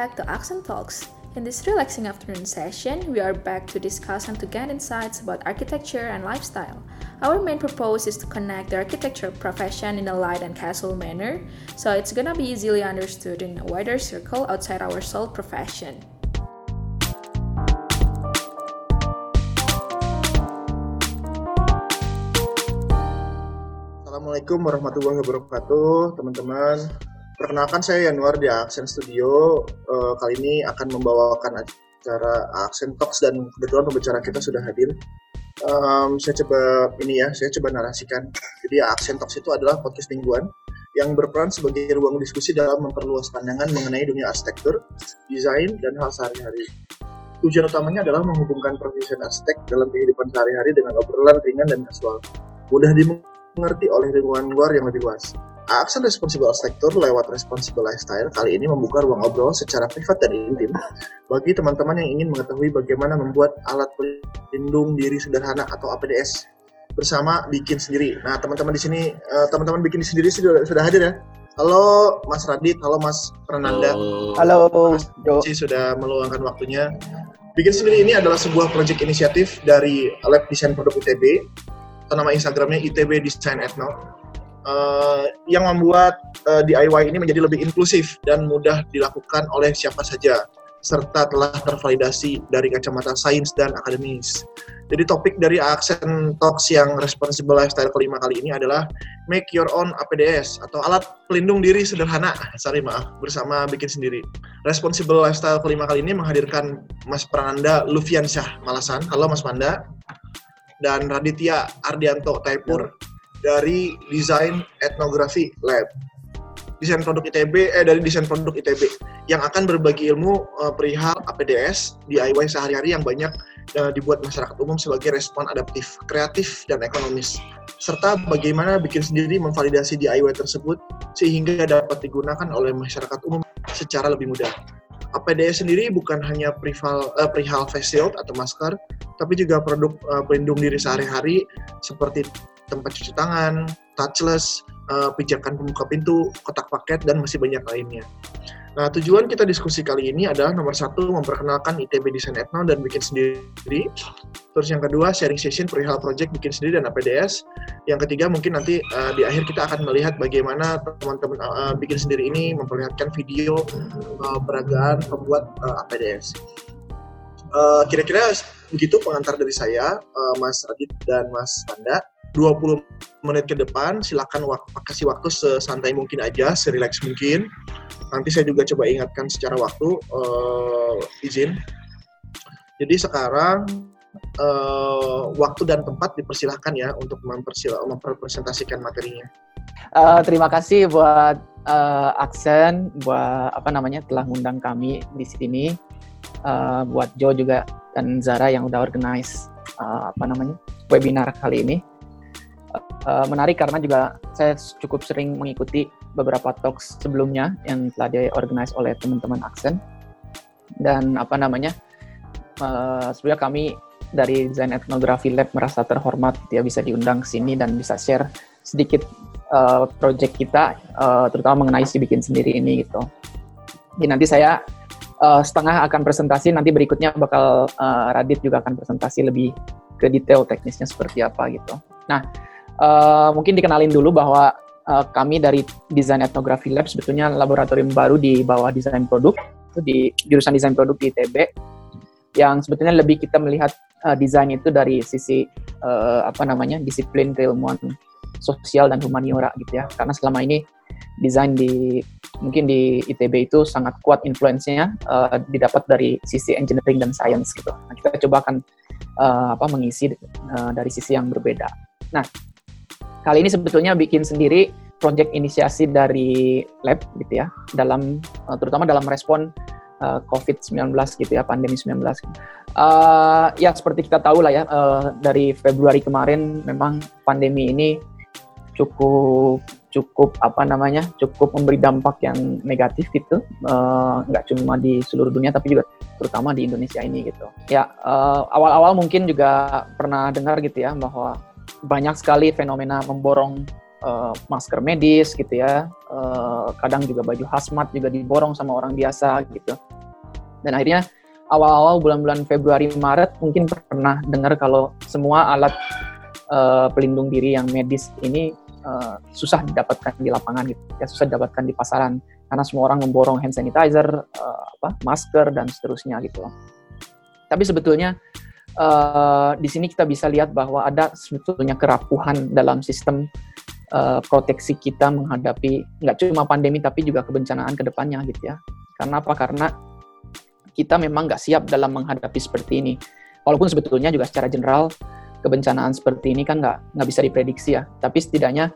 Back to Accent Talks. In this relaxing afternoon session, we are back to discuss and to gain insights about architecture and lifestyle. Our main purpose is to connect the architecture profession in a light and casual manner, so it's gonna be easily understood in a wider circle outside our sole profession. Assalamualaikum warahmatullahi wabarakatuh, teman-teman. Perkenalkan saya Yanuar di Aksen Studio. Uh, kali ini akan membawakan acara Aksen Talks dan kebetulan pembicara kita sudah hadir. Um, saya coba ini ya, saya coba narasikan. Jadi Aksen Talks itu adalah podcast mingguan yang berperan sebagai ruang diskusi dalam memperluas pandangan mengenai dunia arsitektur, desain, dan hal sehari-hari. Tujuan utamanya adalah menghubungkan profesi arsitek dalam kehidupan sehari-hari dengan obrolan ringan dan kasual. Mudah dimengerti oleh lingkungan luar yang lebih luas. Aksen Responsible Arsitektur lewat Responsible Lifestyle kali ini membuka ruang obrol secara privat dan intim bagi teman-teman yang ingin mengetahui bagaimana membuat alat pelindung diri sederhana atau APDS bersama bikin sendiri. Nah, teman-teman di sini, uh, teman-teman bikin sendiri sudah, sudah hadir ya. Halo Mas Radit, halo Mas Prananda. Halo, Mas Ci sudah meluangkan waktunya. Bikin sendiri ini adalah sebuah proyek inisiatif dari Lab Desain Produk ITB. Atau nama Instagramnya ITB Design Ethno uh, yang membuat uh, eh, DIY ini menjadi lebih inklusif dan mudah dilakukan oleh siapa saja serta telah tervalidasi dari kacamata sains dan akademis. Jadi topik dari Aksen Talks yang Responsible Lifestyle kelima kali ini adalah Make Your Own APDS atau alat pelindung diri sederhana, sorry maaf, bersama bikin sendiri. Responsible Lifestyle kelima kali ini menghadirkan Mas Prananda Lufiansyah Malasan. Halo Mas Panda. Dan Raditya Ardianto Taipur dari Desain Etnografi Lab. Desain produk ITB eh dari desain produk ITB yang akan berbagi ilmu uh, perihal APDS DIY sehari-hari yang banyak uh, dibuat masyarakat umum sebagai respon adaptif, kreatif dan ekonomis serta bagaimana bikin sendiri memvalidasi DIY tersebut sehingga dapat digunakan oleh masyarakat umum secara lebih mudah. APDS sendiri bukan hanya perihal, uh, perihal face shield atau masker, tapi juga produk uh, pelindung diri sehari-hari seperti tempat cuci tangan, touchless, uh, pijakan pembuka pintu, kotak paket, dan masih banyak lainnya. Nah, tujuan kita diskusi kali ini adalah nomor satu, memperkenalkan ITB Desain Etno dan bikin sendiri. Terus yang kedua, sharing session perihal project bikin sendiri dan APDS. Yang ketiga, mungkin nanti uh, di akhir kita akan melihat bagaimana teman-teman uh, bikin sendiri ini memperlihatkan video uh, peragaan pembuat uh, APDS. Uh, kira-kira begitu pengantar dari saya, uh, Mas Adit dan Mas Panda. 20 menit ke depan silakan kasih waktu sesantai mungkin aja, serileks mungkin. Nanti saya juga coba ingatkan secara waktu uh, izin. Jadi sekarang uh, waktu dan tempat dipersilahkan ya untuk mempresentasikan materinya. Uh, terima kasih buat uh, Aksen, buat apa namanya telah mengundang kami di sini. Uh, buat Jo juga dan Zara yang udah organize uh, apa namanya webinar kali ini uh, menarik karena juga saya cukup sering mengikuti beberapa talks sebelumnya yang telah diorganize oleh teman-teman Aksen dan apa namanya uh, sebenarnya kami dari Design Ethnography Lab merasa terhormat ya bisa diundang ke sini dan bisa share sedikit uh, project kita uh, terutama mengenai si bikin sendiri ini gitu. Jadi nanti saya uh, setengah akan presentasi nanti berikutnya bakal uh, Radit juga akan presentasi lebih ke detail teknisnya seperti apa gitu. Nah, uh, mungkin dikenalin dulu bahwa uh, kami dari Design Ethnography Lab sebetulnya laboratorium baru di bawah desain produk itu di jurusan desain produk di ITB yang sebetulnya lebih kita melihat uh, desain itu dari sisi uh, apa namanya disiplin keilmuan sosial dan humaniora gitu ya karena selama ini desain di mungkin di ITB itu sangat kuat influence-nya uh, didapat dari sisi engineering dan science gitu. Nah, kita coba akan uh, apa mengisi uh, dari sisi yang berbeda. Nah, kali ini sebetulnya bikin sendiri project inisiasi dari lab gitu ya dalam uh, terutama dalam respon uh, COVID-19 gitu ya pandemi 19. Uh, ya seperti kita tahu lah ya uh, dari Februari kemarin memang pandemi ini cukup cukup apa namanya cukup memberi dampak yang negatif gitu uh, nggak cuma di seluruh dunia tapi juga terutama di Indonesia ini gitu ya awal-awal uh, mungkin juga pernah dengar gitu ya bahwa banyak sekali fenomena memborong uh, masker medis gitu ya, uh, kadang juga baju hazmat juga diborong sama orang biasa gitu. Dan akhirnya awal-awal bulan-bulan Februari Maret mungkin pernah dengar kalau semua alat uh, pelindung diri yang medis ini uh, susah didapatkan di lapangan gitu ya susah didapatkan di pasaran. Karena semua orang memborong hand sanitizer uh, apa masker dan seterusnya gitu. Loh tapi sebetulnya uh, di sini kita bisa lihat bahwa ada sebetulnya kerapuhan dalam sistem uh, proteksi kita menghadapi nggak cuma pandemi tapi juga kebencanaan ke depannya gitu ya. Karena apa? Karena kita memang nggak siap dalam menghadapi seperti ini. Walaupun sebetulnya juga secara general kebencanaan seperti ini kan nggak nggak bisa diprediksi ya. Tapi setidaknya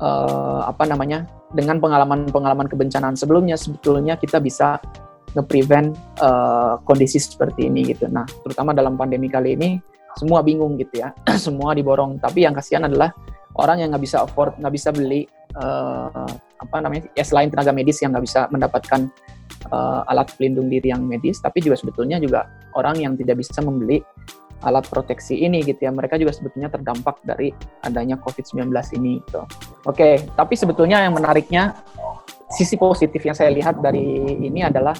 uh, apa namanya dengan pengalaman-pengalaman kebencanaan sebelumnya sebetulnya kita bisa nge-prevent uh, kondisi seperti ini gitu. Nah, terutama dalam pandemi kali ini semua bingung gitu ya, semua diborong. Tapi yang kasihan adalah orang yang nggak bisa afford, nggak bisa beli uh, apa namanya, ya selain tenaga medis yang nggak bisa mendapatkan uh, alat pelindung diri yang medis, tapi juga sebetulnya juga orang yang tidak bisa membeli alat proteksi ini gitu ya. Mereka juga sebetulnya terdampak dari adanya COVID-19 ini gitu. Oke, tapi sebetulnya yang menariknya sisi positif yang saya lihat dari ini adalah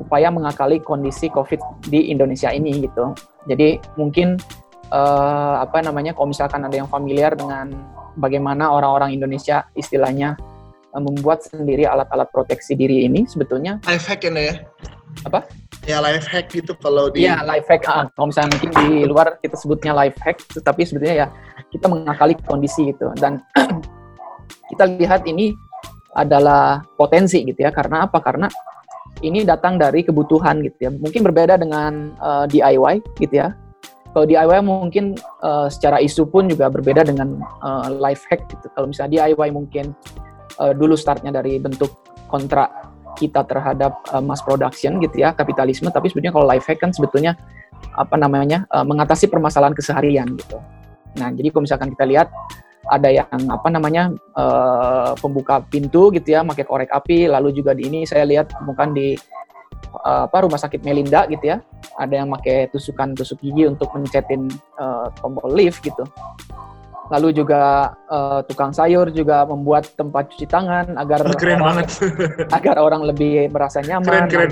upaya mengakali kondisi COVID di Indonesia ini gitu. Jadi mungkin uh, apa namanya kalau misalkan ada yang familiar dengan bagaimana orang-orang Indonesia istilahnya uh, membuat sendiri alat-alat proteksi diri ini sebetulnya life hack ya apa? Ya life hack gitu kalau di ya life hack. Ah, kalau misalnya mungkin di luar kita sebutnya life hack tapi sebetulnya ya kita mengakali kondisi gitu. Dan kita lihat ini adalah potensi gitu ya. Karena apa? Karena ini datang dari kebutuhan gitu ya. Mungkin berbeda dengan uh, eh, DIY gitu ya. Kalau DIY mungkin uh, secara isu pun juga berbeda dengan uh, life hack gitu. Kalau misalnya DIY mungkin uh, dulu startnya dari bentuk kontrak kita terhadap uh, mass production gitu ya kapitalisme. Tapi sebetulnya kalau life hack kan sebetulnya apa namanya uh, mengatasi permasalahan keseharian gitu. Nah jadi kalau misalkan kita lihat ada yang apa namanya uh, pembuka pintu gitu ya pakai korek api. Lalu juga di ini saya lihat bukan di uh, apa rumah sakit Melinda gitu ya. Ada yang pakai tusukan tusuk gigi untuk mencetin uh, tombol lift gitu lalu juga uh, tukang sayur juga membuat tempat cuci tangan agar keren orang, banget agar orang lebih merasa nyaman keren, keren.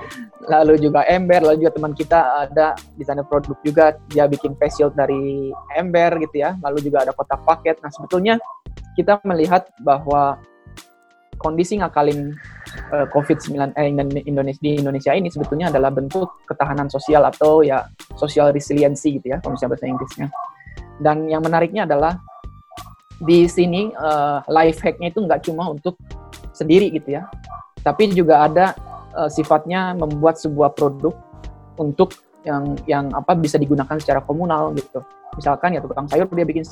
lalu juga ember lalu juga teman kita ada di sana produk juga dia bikin face shield dari ember gitu ya lalu juga ada kotak paket nah sebetulnya kita melihat bahwa kondisi ngakalin uh, COVID-19 eh, Indonesia di Indonesia ini sebetulnya adalah bentuk ketahanan sosial atau ya social resiliency gitu ya kalau misalnya bahasa Inggrisnya. Dan yang menariknya adalah di sini uh, life hacknya itu nggak cuma untuk sendiri gitu ya, tapi juga ada uh, sifatnya membuat sebuah produk untuk yang yang apa bisa digunakan secara komunal gitu. Misalkan ya tukang sayur dia bikin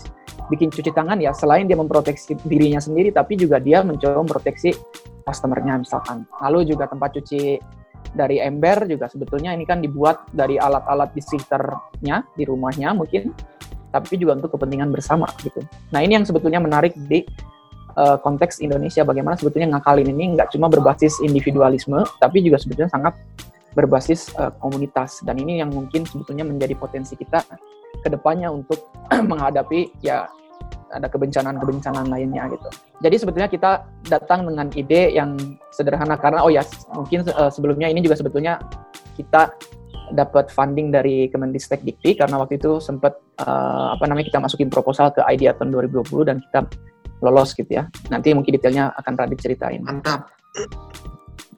bikin cuci tangan ya selain dia memproteksi dirinya sendiri tapi juga dia mencoba memproteksi customernya misalkan. Lalu juga tempat cuci dari ember juga sebetulnya ini kan dibuat dari alat-alat di sekitarnya di rumahnya mungkin tapi juga untuk kepentingan bersama gitu. Nah ini yang sebetulnya menarik di uh, konteks Indonesia bagaimana sebetulnya ngakalin ini nggak cuma berbasis individualisme tapi juga sebetulnya sangat berbasis uh, komunitas dan ini yang mungkin sebetulnya menjadi potensi kita ke depannya untuk menghadapi ya ada kebencanaan-kebencanaan lainnya gitu. Jadi sebetulnya kita datang dengan ide yang sederhana karena oh ya mungkin uh, sebelumnya ini juga sebetulnya kita dapat funding dari Kemendikbud Dikti karena waktu itu sempat uh, apa namanya kita masukin proposal ke tahun 2020 dan kita lolos gitu ya. Nanti mungkin detailnya akan Radit ceritain. Mantap.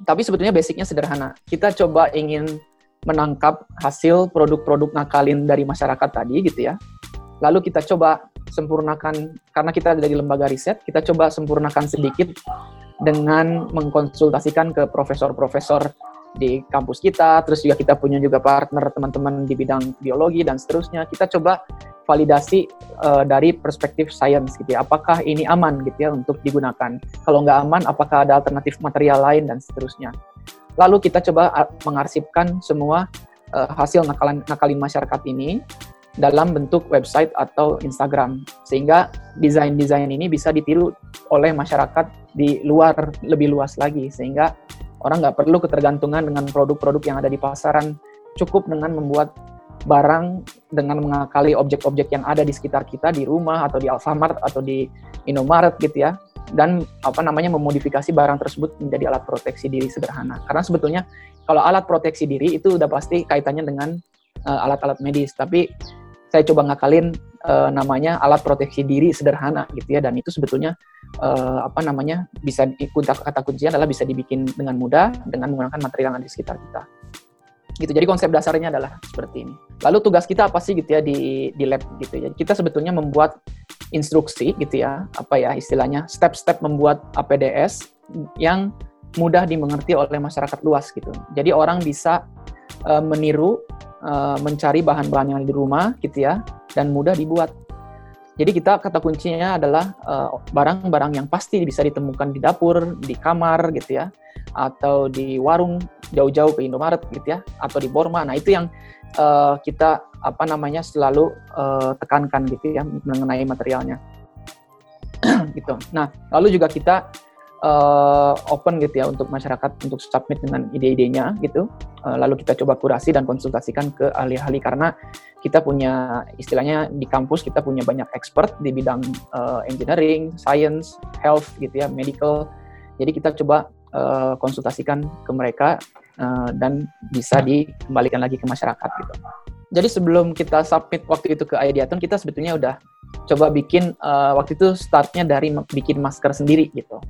Tapi sebetulnya basicnya sederhana. Kita coba ingin menangkap hasil produk-produk nakalin dari masyarakat tadi gitu ya. Lalu kita coba sempurnakan karena kita dari lembaga riset, kita coba sempurnakan sedikit dengan mengkonsultasikan ke profesor-profesor di kampus kita, terus juga kita punya juga partner teman-teman di bidang biologi dan seterusnya. Kita coba validasi uh, dari perspektif sains gitu ya. Apakah ini aman gitu ya untuk digunakan? Kalau nggak aman, apakah ada alternatif material lain dan seterusnya. Lalu kita coba mengarsipkan semua uh, hasil nakalan nakalin masyarakat ini dalam bentuk website atau Instagram sehingga desain-desain ini bisa ditiru oleh masyarakat di luar lebih luas lagi sehingga orang nggak perlu ketergantungan dengan produk-produk yang ada di pasaran. Cukup dengan membuat barang dengan mengakali objek-objek yang ada di sekitar kita di rumah atau di Alfamart atau di Indomaret gitu ya. Dan apa namanya memodifikasi barang tersebut menjadi alat proteksi diri sederhana. Karena sebetulnya kalau alat proteksi diri itu udah pasti kaitannya dengan uh, alat-alat medis. Tapi saya coba ngakalin uh, namanya alat proteksi diri sederhana gitu ya. Dan itu sebetulnya uh, apa namanya bisa ikut kata kuncinya adalah bisa dibikin dengan mudah dengan menggunakan material yang ada di sekitar kita. Gitu. Jadi konsep dasarnya adalah seperti ini. Lalu tugas kita apa sih gitu ya di di lab gitu ya? Kita sebetulnya membuat instruksi gitu ya apa ya istilahnya step-step membuat APDS yang mudah dimengerti oleh masyarakat luas gitu. Jadi orang bisa uh, meniru uh, mencari bahan-bahan yang di rumah gitu ya dan mudah dibuat jadi kita kata kuncinya adalah barang-barang uh, yang pasti bisa ditemukan di dapur, di kamar gitu ya, atau di warung jauh-jauh ke Indomaret gitu ya atau di Borma. Nah, itu yang uh, kita apa namanya selalu uh, tekankan gitu ya mengenai materialnya. gitu. Nah, lalu juga kita uh, open gitu ya untuk masyarakat untuk submit dengan ide-idenya gitu. Uh, lalu kita coba kurasi dan konsultasikan ke ahli-ahli karena kita punya istilahnya di kampus kita punya banyak expert di bidang uh, engineering, science, health gitu ya, medical. Jadi kita coba uh, konsultasikan ke mereka uh, dan bisa dikembalikan lagi ke masyarakat gitu. Jadi sebelum kita submit waktu itu ke Ayadiaton, kita sebetulnya udah coba bikin uh, waktu itu startnya dari bikin masker sendiri gitu.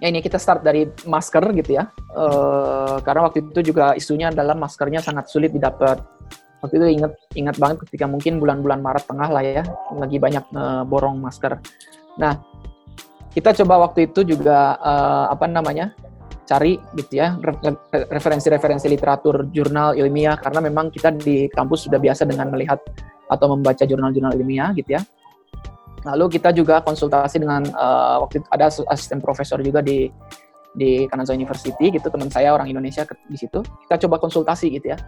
Ya ini kita start dari masker gitu ya, uh, karena waktu itu juga isunya adalah maskernya sangat sulit didapat. Waktu itu inget ingat banget ketika mungkin bulan-bulan Maret tengah lah ya, lagi banyak uh, borong masker. Nah, kita coba waktu itu juga uh, apa namanya cari gitu ya referensi-referensi literatur jurnal ilmiah karena memang kita di kampus sudah biasa dengan melihat atau membaca jurnal-jurnal ilmiah gitu ya. Lalu kita juga konsultasi dengan uh, waktu itu ada asisten profesor juga di di Kanazawa University gitu teman saya orang Indonesia di situ. Kita coba konsultasi gitu ya.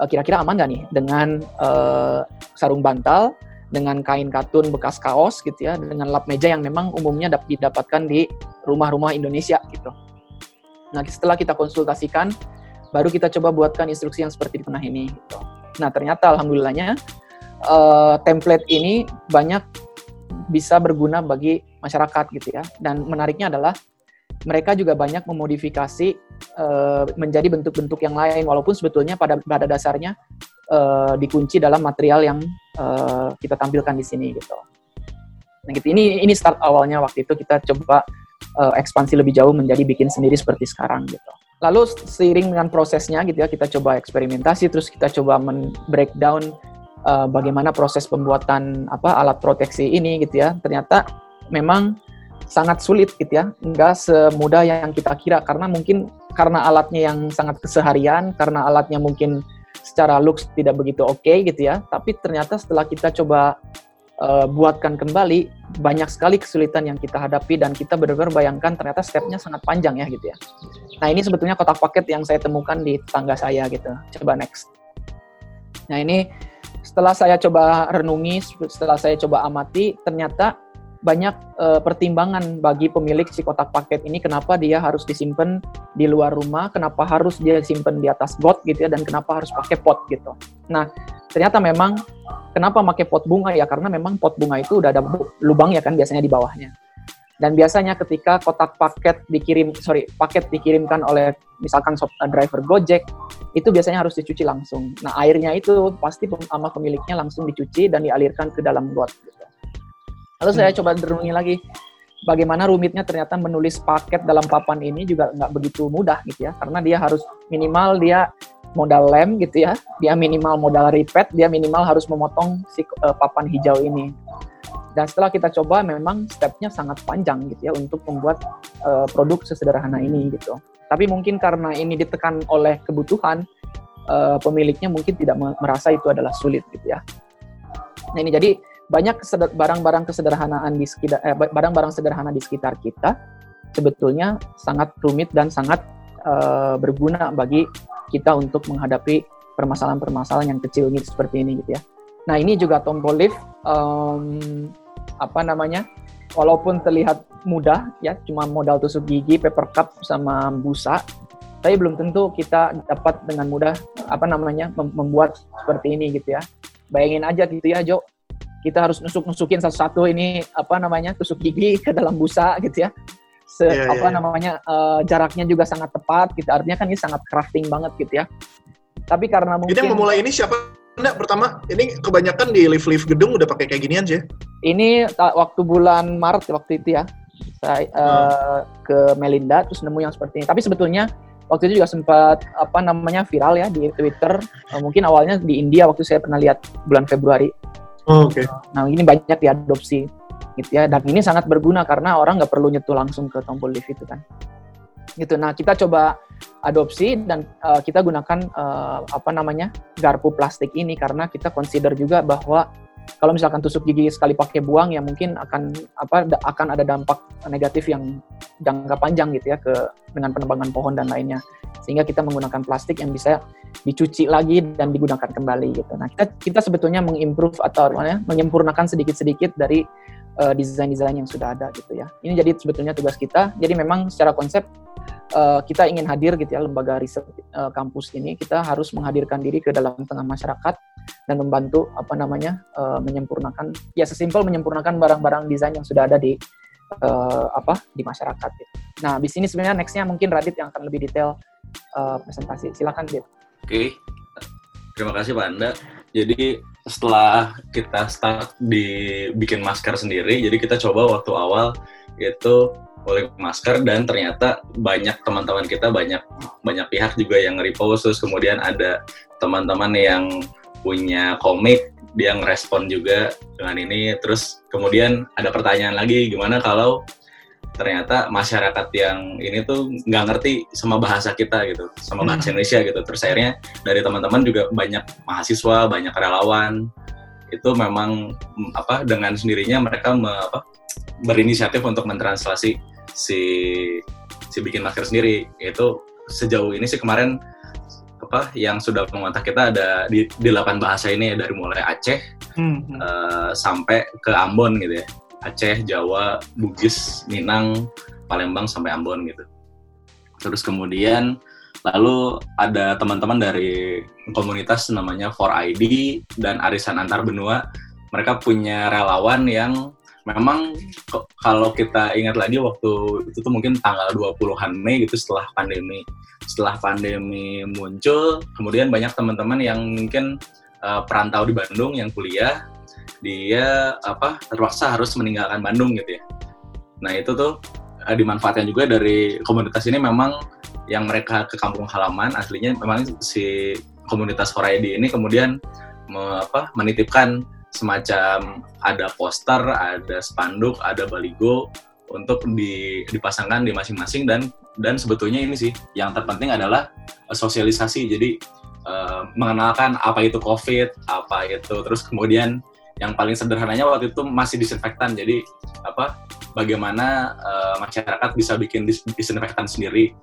Uh, kira-kira aman nggak nih dengan uh, sarung bantal dengan kain katun bekas kaos gitu ya, dengan lap meja yang memang umumnya dapat didapatkan di rumah-rumah Indonesia gitu. Nah, setelah kita konsultasikan, baru kita coba buatkan instruksi yang seperti di ini. Gitu. Nah, ternyata alhamdulillahnya uh, template ini banyak bisa berguna bagi masyarakat gitu ya. Dan menariknya adalah mereka juga banyak memodifikasi uh, menjadi bentuk-bentuk yang lain, walaupun sebetulnya pada pada dasarnya uh, dikunci dalam material yang uh, kita tampilkan di sini gitu. Nah, gitu. Ini ini start awalnya waktu itu kita coba uh, ekspansi lebih jauh menjadi bikin sendiri seperti sekarang gitu. Lalu seiring dengan prosesnya gitu ya kita coba eksperimentasi terus kita coba men breakdown uh, bagaimana proses pembuatan apa alat proteksi ini gitu ya. Ternyata memang sangat sulit gitu ya, nggak semudah yang kita kira karena mungkin karena alatnya yang sangat keseharian, karena alatnya mungkin secara looks tidak begitu oke okay, gitu ya. Tapi ternyata setelah kita coba uh, buatkan kembali banyak sekali kesulitan yang kita hadapi dan kita benar-benar bayangkan ternyata stepnya sangat panjang ya gitu ya. Nah ini sebetulnya kotak paket yang saya temukan di tangga saya gitu. Coba next. Nah ini setelah saya coba renungi, setelah saya coba amati, ternyata banyak uh, pertimbangan bagi pemilik si kotak paket ini kenapa dia harus disimpan di luar rumah, kenapa harus dia simpan di atas got gitu ya dan kenapa harus pakai pot gitu. Nah, ternyata memang kenapa pakai pot bunga ya karena memang pot bunga itu udah ada lubang ya kan biasanya di bawahnya. Dan biasanya ketika kotak paket dikirim sorry, paket dikirimkan oleh misalkan eh, driver Gojek itu biasanya harus dicuci langsung. Nah, airnya itu pasti sama pemiliknya langsung dicuci dan dialirkan ke dalam got gitu. Lalu saya hmm. coba renungi lagi bagaimana rumitnya ternyata menulis paket dalam papan ini juga nggak begitu mudah gitu ya karena dia harus minimal dia modal lem gitu ya dia minimal modal repeat dia minimal harus memotong si uh, papan hijau ini dan setelah kita coba memang stepnya sangat panjang gitu ya untuk membuat uh, produk sesederhana ini gitu tapi mungkin karena ini ditekan oleh kebutuhan uh, pemiliknya mungkin tidak merasa itu adalah sulit gitu ya nah ini jadi banyak barang-barang kesederhanaan di sekitar eh, barang-barang sederhana di sekitar kita sebetulnya sangat rumit dan sangat uh, berguna bagi kita untuk menghadapi permasalahan-permasalahan yang kecil gitu seperti ini gitu ya. Nah ini juga tombol lift um, apa namanya walaupun terlihat mudah ya cuma modal tusuk gigi, paper cup sama busa tapi belum tentu kita dapat dengan mudah apa namanya membuat seperti ini gitu ya. Bayangin aja gitu ya Jo. Kita harus nusuk-nusukin satu-satu ini apa namanya tusuk gigi ke dalam busa gitu ya. Se, yeah, apa yeah. namanya uh, jaraknya juga sangat tepat gitu. Artinya kan ini sangat crafting banget gitu ya. Tapi karena mungkin Jadi yang memulai ini siapa Enggak, pertama ini kebanyakan di lift-lift gedung udah pakai kayak ginian sih. Ini waktu bulan Maret waktu itu ya. Saya hmm. uh, ke Melinda terus nemu yang seperti ini. Tapi sebetulnya waktu itu juga sempat apa namanya viral ya di Twitter. Uh, mungkin awalnya di India waktu saya pernah lihat bulan Februari. Oh, Oke. Okay. Nah ini banyak diadopsi gitu ya. Dan ini sangat berguna karena orang nggak perlu nyetul langsung ke tombol lift itu kan gitu. Nah kita coba adopsi dan uh, kita gunakan uh, apa namanya garpu plastik ini karena kita consider juga bahwa kalau misalkan tusuk gigi sekali pakai buang ya mungkin akan apa akan ada dampak negatif yang jangka panjang gitu ya ke dengan penebangan pohon dan lainnya sehingga kita menggunakan plastik yang bisa dicuci lagi dan digunakan kembali gitu. Nah kita kita sebetulnya mengimprove atau ya, menyempurnakan sedikit-sedikit dari uh, desain-desain yang sudah ada gitu ya. Ini jadi sebetulnya tugas kita. Jadi memang secara konsep uh, kita ingin hadir gitu ya lembaga riset uh, kampus ini kita harus menghadirkan diri ke dalam tengah masyarakat dan membantu apa namanya uh, menyempurnakan ya sesimpel menyempurnakan barang-barang desain yang sudah ada di uh, apa di masyarakat gitu. Nah, di sini sebenarnya nextnya mungkin Radit yang akan lebih detail uh, presentasi. Silakan Dit. Oke, okay. terima kasih Pak Anda. Jadi setelah kita start di bikin masker sendiri, jadi kita coba waktu awal itu oleh masker dan ternyata banyak teman-teman kita banyak banyak pihak juga yang repost. Terus kemudian ada teman-teman yang punya komik dia ngerespon juga dengan ini. Terus kemudian ada pertanyaan lagi gimana kalau ternyata masyarakat yang ini tuh nggak ngerti sama bahasa kita gitu sama bahasa hmm. Indonesia gitu terus akhirnya dari teman-teman juga banyak mahasiswa banyak relawan itu memang apa dengan sendirinya mereka me, apa, berinisiatif untuk mentranslasi si si bikin masker sendiri itu sejauh ini sih kemarin apa yang sudah mengontak kita ada di, di 8 bahasa ini dari mulai Aceh hmm. uh, sampai ke Ambon gitu ya Aceh Jawa Bugis Minang Palembang sampai Ambon gitu. Terus kemudian lalu ada teman-teman dari komunitas namanya 4ID dan Arisan Antar Benua. Mereka punya relawan yang memang kalau kita ingat lagi waktu itu tuh mungkin tanggal 20-an Mei gitu setelah pandemi. Setelah pandemi muncul kemudian banyak teman-teman yang mungkin uh, perantau di Bandung yang kuliah dia apa terpaksa harus meninggalkan Bandung gitu ya nah itu tuh uh, dimanfaatkan juga dari komunitas ini memang yang mereka ke kampung halaman aslinya memang si komunitas Horaidi ini kemudian me, apa, menitipkan semacam ada poster, ada spanduk, ada baligo untuk di, dipasangkan di masing-masing dan dan sebetulnya ini sih yang terpenting adalah uh, sosialisasi. Jadi uh, mengenalkan apa itu COVID, apa itu terus kemudian yang paling sederhananya waktu itu masih disinfektan. Jadi apa bagaimana uh, masyarakat bisa bikin dis disinfektan sendiri.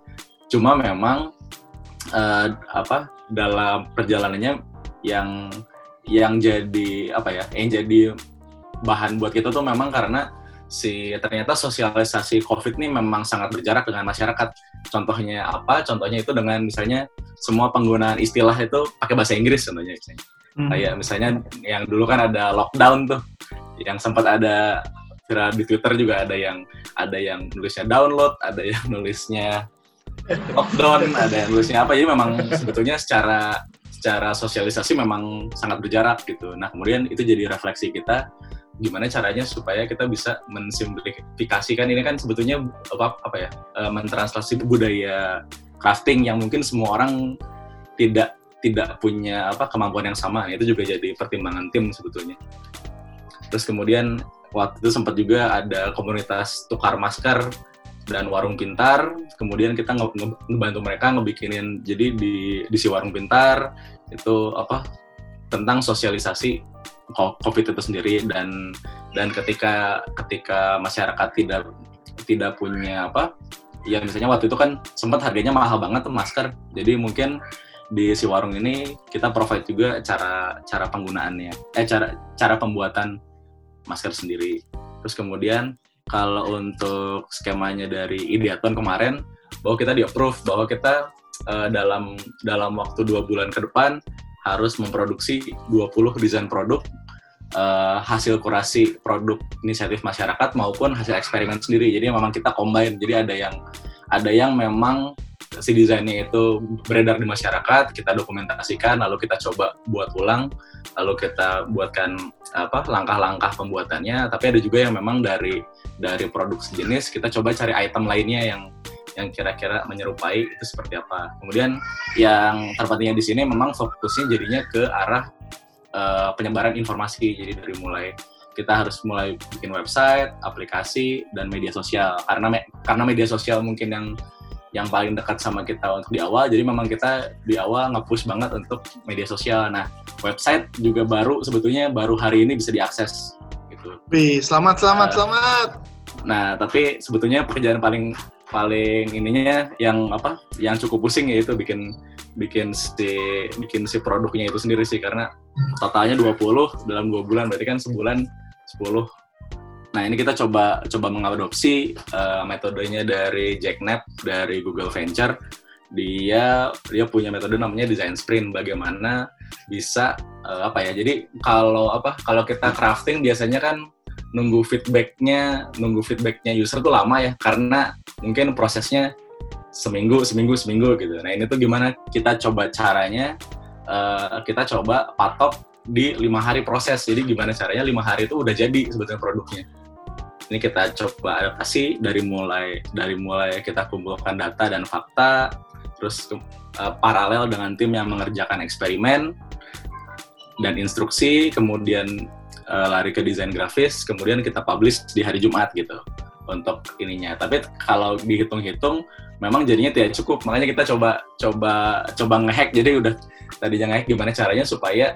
Cuma memang uh, apa dalam perjalanannya yang yang jadi apa ya yang jadi bahan buat kita tuh memang karena si ternyata sosialisasi COVID ini memang sangat berjarak dengan masyarakat. Contohnya apa? Contohnya itu dengan misalnya semua penggunaan istilah itu pakai bahasa Inggris contohnya misalnya. Hmm. Kayak misalnya yang dulu kan ada lockdown tuh, yang sempat ada viral di Twitter juga ada yang ada yang nulisnya download, ada yang nulisnya lockdown, ada yang nulisnya apa. Jadi memang sebetulnya secara secara sosialisasi memang sangat berjarak gitu. Nah kemudian itu jadi refleksi kita gimana caranya supaya kita bisa mensimplifikasikan ini kan sebetulnya apa apa ya uh, mentranslasi budaya crafting yang mungkin semua orang tidak tidak punya apa kemampuan yang sama. Itu juga jadi pertimbangan tim sebetulnya. Terus kemudian waktu itu sempat juga ada komunitas tukar masker dan warung pintar. Kemudian kita ngebantu mereka ngebikinin jadi di di si warung pintar itu apa tentang sosialisasi COVID itu sendiri. Dan dan ketika ketika masyarakat tidak tidak punya apa ya misalnya waktu itu kan sempat harganya mahal banget tuh masker. Jadi mungkin di si warung ini kita provide juga cara cara penggunaannya eh cara cara pembuatan masker sendiri terus kemudian kalau untuk skemanya dari Ideaton kemarin bahwa kita di approve bahwa kita uh, dalam dalam waktu dua bulan ke depan harus memproduksi 20 desain produk uh, hasil kurasi produk inisiatif masyarakat maupun hasil eksperimen sendiri. Jadi memang kita combine. Jadi ada yang ada yang memang si desainnya itu beredar di masyarakat, kita dokumentasikan, lalu kita coba buat ulang, lalu kita buatkan apa langkah-langkah pembuatannya. Tapi ada juga yang memang dari dari produk sejenis kita coba cari item lainnya yang yang kira-kira menyerupai itu seperti apa. Kemudian yang terpentingnya di sini memang fokusnya jadinya ke arah uh, penyebaran informasi. Jadi dari mulai kita harus mulai bikin website, aplikasi, dan media sosial. Karena me karena media sosial mungkin yang yang paling dekat sama kita untuk di awal. Jadi memang kita di awal nge-push banget untuk media sosial. Nah, website juga baru sebetulnya baru hari ini bisa diakses gitu. Wih, selamat selamat uh, selamat. Nah, tapi sebetulnya pekerjaan paling paling ininya yang apa yang cukup pusing ya itu bikin bikin si bikin si produknya itu sendiri sih karena totalnya 20 dalam dua bulan berarti kan sebulan 10 nah ini kita coba coba mengadopsi uh, metodenya dari Jack Knapp dari Google Venture. Dia dia punya metode namanya design sprint. Bagaimana bisa uh, apa ya jadi kalau apa kalau kita crafting biasanya kan nunggu feedbacknya nunggu feedbacknya user tuh lama ya karena mungkin prosesnya seminggu seminggu seminggu gitu. Nah ini tuh gimana kita coba caranya? Uh, kita coba patok di lima hari proses. Jadi gimana caranya lima hari itu udah jadi sebetulnya produknya ini kita coba adaptasi dari mulai dari mulai kita kumpulkan data dan fakta terus uh, paralel dengan tim yang mengerjakan eksperimen dan instruksi kemudian uh, lari ke desain grafis, kemudian kita publish di hari Jumat gitu untuk ininya. Tapi kalau dihitung-hitung memang jadinya tidak cukup. Makanya kita coba coba coba ngehack. Jadi udah tadi jangan ngehack gimana caranya supaya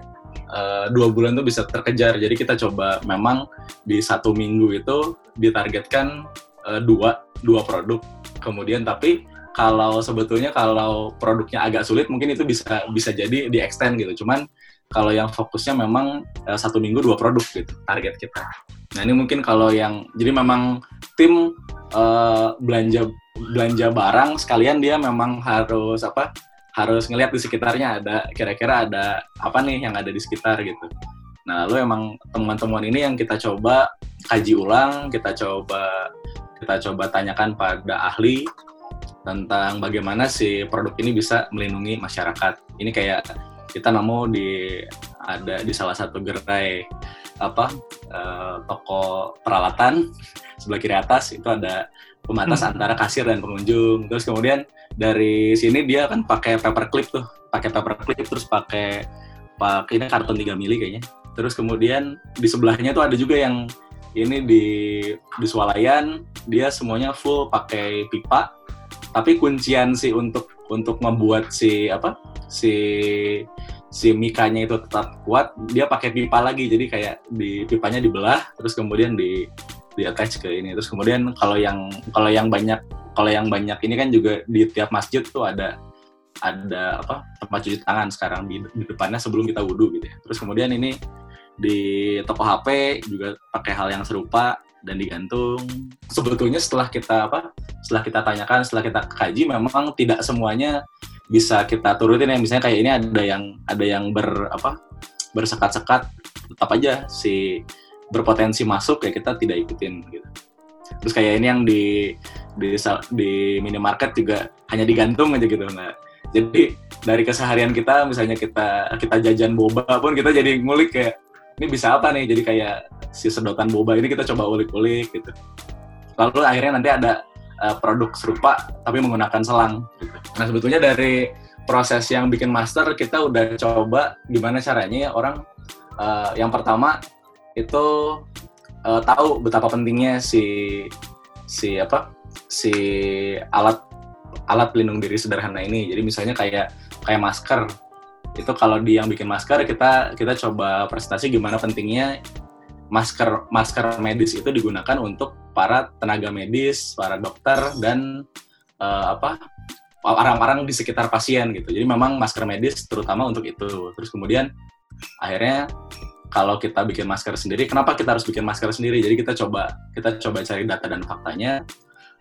uh, dua bulan tuh bisa terkejar. Jadi kita coba memang di satu minggu itu ditargetkan uh, dua dua produk. Kemudian tapi kalau sebetulnya kalau produknya agak sulit mungkin itu bisa bisa jadi di extend gitu. Cuman kalau yang fokusnya memang uh, satu minggu dua produk gitu target kita. Nah ini mungkin kalau yang jadi memang tim uh, belanja belanja barang sekalian dia memang harus apa harus ngelihat di sekitarnya ada kira-kira ada apa nih yang ada di sekitar gitu. Nah lalu emang temuan-temuan ini yang kita coba kaji ulang, kita coba kita coba tanyakan pada ahli tentang bagaimana si produk ini bisa melindungi masyarakat. Ini kayak kita nemu di ada di salah satu gerai apa uh, toko peralatan sebelah kiri atas itu ada pembatas hmm. antara kasir dan pengunjung. Terus kemudian dari sini dia kan pakai paper clip tuh pakai paper clip terus pakai pakai ini karton 3 mili kayaknya. Terus kemudian di sebelahnya tuh ada juga yang ini di di swalayan dia semuanya full pakai pipa. Tapi kuncian sih untuk untuk membuat si apa si si mikanya itu tetap kuat dia pakai pipa lagi. Jadi kayak di pipanya dibelah terus kemudian di di attach ke ini. Terus kemudian kalau yang kalau yang banyak kalau yang banyak ini kan juga di tiap masjid tuh ada ada apa tempat cuci tangan sekarang di, di depannya sebelum kita wudhu gitu ya. Terus kemudian ini di toko HP juga pakai hal yang serupa dan digantung. Sebetulnya setelah kita apa setelah kita tanyakan setelah kita kaji memang tidak semuanya bisa kita turutin ya. Misalnya kayak ini ada yang ada yang ber apa bersekat-sekat tetap aja si berpotensi masuk ya kita tidak ikutin gitu terus kayak ini yang di di di minimarket juga hanya digantung aja gitu nah jadi dari keseharian kita misalnya kita kita jajan boba pun kita jadi ngulik kayak ini bisa apa nih jadi kayak si sedotan boba ini kita coba ulik-ulik gitu lalu akhirnya nanti ada uh, produk serupa tapi menggunakan selang. Gitu. Nah sebetulnya dari proses yang bikin master kita udah coba gimana caranya ya orang uh, yang pertama itu uh, tahu betapa pentingnya si si apa si alat alat pelindung diri sederhana ini. Jadi misalnya kayak kayak masker itu kalau di yang bikin masker kita kita coba presentasi gimana pentingnya masker masker medis itu digunakan untuk para tenaga medis, para dokter dan uh, apa orang-orang di sekitar pasien gitu. Jadi memang masker medis terutama untuk itu. Terus kemudian akhirnya kalau kita bikin masker sendiri, kenapa kita harus bikin masker sendiri? Jadi kita coba kita coba cari data dan faktanya.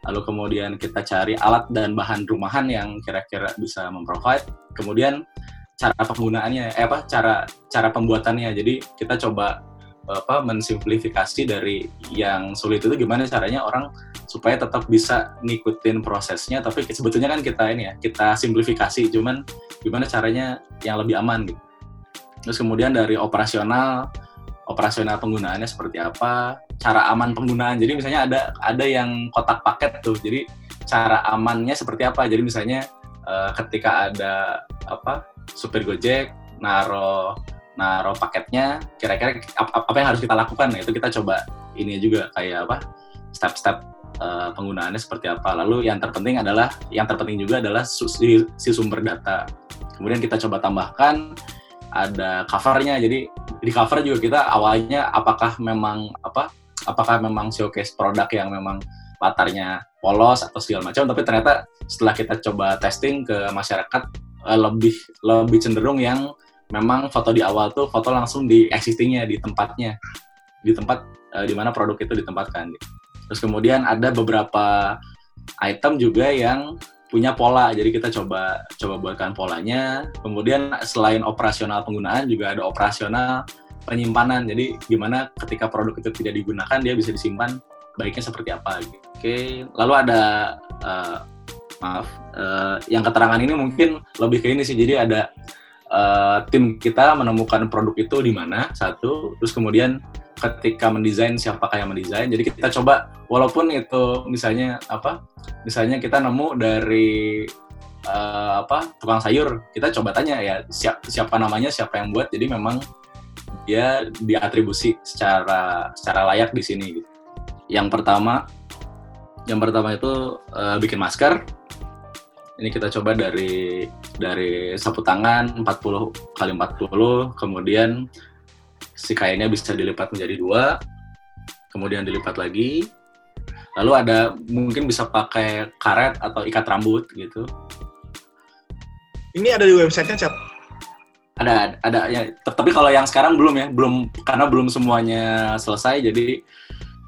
lalu kemudian kita cari alat dan bahan rumahan yang kira-kira bisa memprovide, kemudian cara penggunaannya, eh apa cara cara pembuatannya. Jadi kita coba apa mensimplifikasi dari yang sulit itu gimana caranya orang supaya tetap bisa ngikutin prosesnya tapi sebetulnya kan kita ini ya kita simplifikasi cuman gimana caranya yang lebih aman gitu terus kemudian dari operasional operasional penggunaannya seperti apa cara aman penggunaan. Jadi misalnya ada ada yang kotak paket tuh. Jadi cara amannya seperti apa? Jadi misalnya uh, ketika ada apa supir gojek naro naruh paketnya kira-kira apa, yang harus kita lakukan? Nah, itu kita coba ini juga kayak apa step-step uh, penggunaannya seperti apa. Lalu yang terpenting adalah yang terpenting juga adalah si, si sumber data. Kemudian kita coba tambahkan ada covernya. Jadi di cover juga kita awalnya apakah memang apa apakah memang showcase produk yang memang latarnya polos atau segala macam. Tapi ternyata setelah kita coba testing ke masyarakat eh, lebih lebih cenderung yang memang foto di awal tuh foto langsung di existingnya di tempatnya. Di tempat uh, di mana produk itu ditempatkan. Terus kemudian ada beberapa item juga yang punya pola, jadi kita coba coba buatkan polanya. Kemudian selain operasional penggunaan juga ada operasional penyimpanan. Jadi gimana ketika produk itu tidak digunakan dia bisa disimpan baiknya seperti apa. Gitu. Oke, lalu ada uh, maaf uh, yang keterangan ini mungkin lebih ke ini sih. Jadi ada uh, tim kita menemukan produk itu di mana satu, terus kemudian ketika mendesain siapakah yang mendesain. Jadi kita coba walaupun itu misalnya apa? Misalnya kita nemu dari uh, apa tukang sayur, kita coba tanya ya siap, siapa namanya, siapa yang buat. Jadi memang dia diatribusi secara secara layak di sini. Gitu. Yang pertama, yang pertama itu uh, bikin masker ini kita coba dari dari sapu tangan 40 kali 40 kemudian si kainnya bisa dilipat menjadi dua kemudian dilipat lagi. Lalu ada mungkin bisa pakai karet atau ikat rambut gitu. Ini ada di websitenya cap ada ada ya. Tapi kalau yang sekarang belum ya belum karena belum semuanya selesai jadi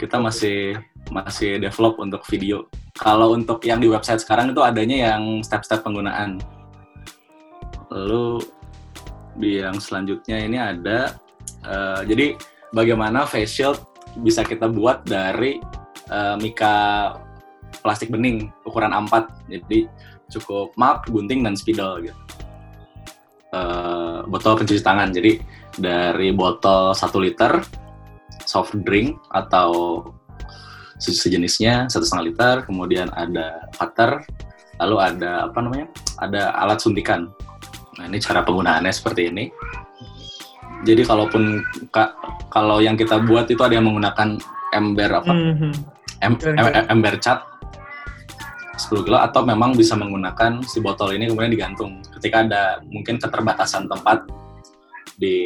kita masih masih develop untuk video. Kalau untuk yang di website sekarang itu adanya yang step-step penggunaan. Lalu di yang selanjutnya ini ada, uh, jadi bagaimana face shield bisa kita buat dari uh, mika plastik bening ukuran A4. Jadi cukup map, gunting, dan spidol gitu. Uh, botol pencuci tangan. Jadi dari botol 1 liter soft drink atau sejenisnya satu setengah liter kemudian ada cutter lalu ada apa namanya ada alat suntikan nah ini cara penggunaannya seperti ini jadi kalaupun ka, kalau yang kita buat itu ada yang menggunakan ember apa mm -hmm. em, em, ember cat 10 kilo atau memang bisa menggunakan si botol ini kemudian digantung ketika ada mungkin keterbatasan tempat di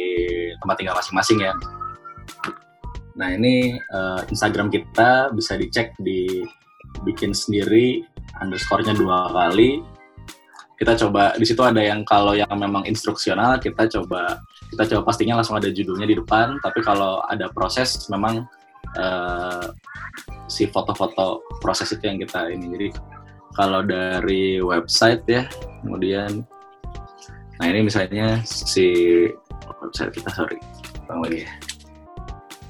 tempat tinggal masing-masing ya Nah ini uh, Instagram kita bisa dicek di bikin sendiri underscore-nya dua kali. Kita coba di situ ada yang kalau yang memang instruksional kita coba kita coba pastinya langsung ada judulnya di depan. Tapi kalau ada proses memang uh, si foto-foto proses itu yang kita ini. Jadi kalau dari website ya, kemudian nah ini misalnya si website kita sorry, bang lagi ya.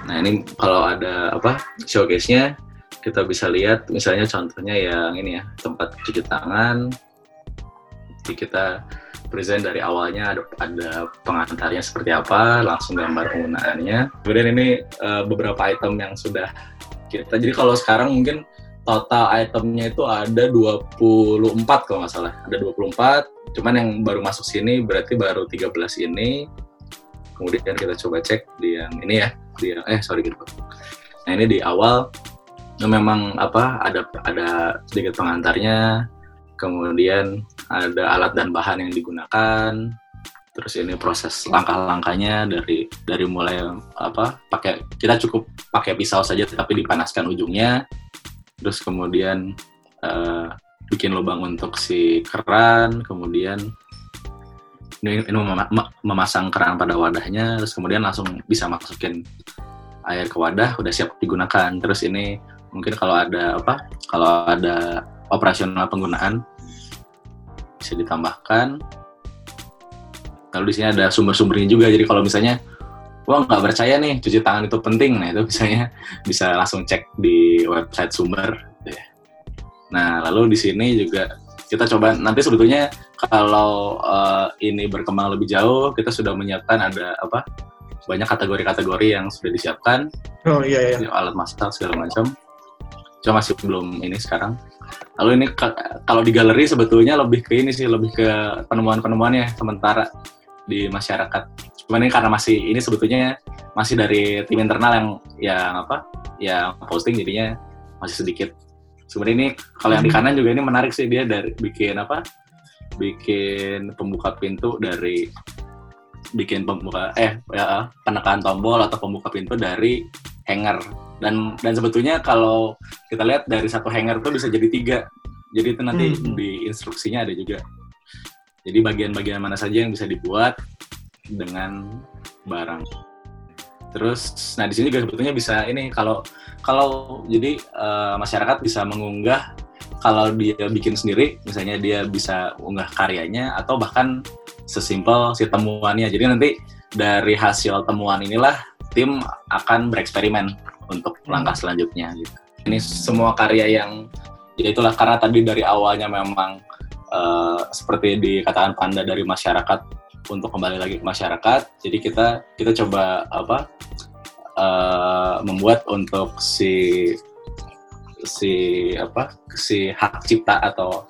Nah ini kalau ada apa showcase-nya kita bisa lihat misalnya contohnya yang ini ya tempat cuci tangan. Jadi kita present dari awalnya ada, ada pengantarnya seperti apa, langsung gambar penggunaannya. Kemudian ini uh, beberapa item yang sudah kita. Jadi kalau sekarang mungkin total itemnya itu ada 24 kalau nggak salah. Ada 24, cuman yang baru masuk sini berarti baru 13 ini kemudian kita coba cek di yang ini ya di yang, eh sorry gitu nah ini di awal memang apa ada ada sedikit pengantarnya kemudian ada alat dan bahan yang digunakan. Terus ini proses langkah-langkahnya dari dari mulai apa pakai kita cukup pakai pisau saja tapi dipanaskan ujungnya. Terus kemudian uh, bikin lubang untuk si keran kemudian ini, ini memasang keran pada wadahnya terus kemudian langsung bisa masukin air ke wadah udah siap digunakan. Terus ini mungkin kalau ada apa kalau ada operasional penggunaan bisa ditambahkan. Lalu di sini ada sumber-sumbernya juga. Jadi kalau misalnya wah nggak percaya nih cuci tangan itu penting. Nah itu misalnya bisa langsung cek di website sumber. Gitu ya. nah lalu di sini juga kita coba nanti sebetulnya kalau uh, ini berkembang lebih jauh kita sudah menyiapkan ada apa banyak kategori-kategori yang sudah disiapkan. Oh iya iya. Alat masak segala macam. Cuma masih belum ini sekarang lalu ini kalau di galeri sebetulnya lebih ke ini sih lebih ke penemuan-penemuannya sementara di masyarakat. Cuman ini karena masih ini sebetulnya masih dari tim internal yang yang apa yang posting jadinya masih sedikit. Sebenarnya ini kalau yang di kanan juga ini menarik sih dia dari bikin apa bikin pembuka pintu dari bikin pembuka eh ya, penekan tombol atau pembuka pintu dari hanger dan dan sebetulnya kalau kita lihat dari satu hanger itu bisa jadi tiga jadi itu nanti hmm. di instruksinya ada juga jadi bagian-bagian mana saja yang bisa dibuat dengan barang terus nah di sini juga sebetulnya bisa ini kalau kalau jadi uh, masyarakat bisa mengunggah kalau dia bikin sendiri, misalnya dia bisa unggah karyanya atau bahkan sesimpel si temuannya. Jadi nanti dari hasil temuan inilah tim akan bereksperimen untuk langkah selanjutnya gitu. Ini semua karya yang ya itulah karena tadi dari awalnya memang uh, seperti dikatakan Panda dari masyarakat untuk kembali lagi ke masyarakat. Jadi kita kita coba apa uh, membuat untuk si si apa si hak cipta atau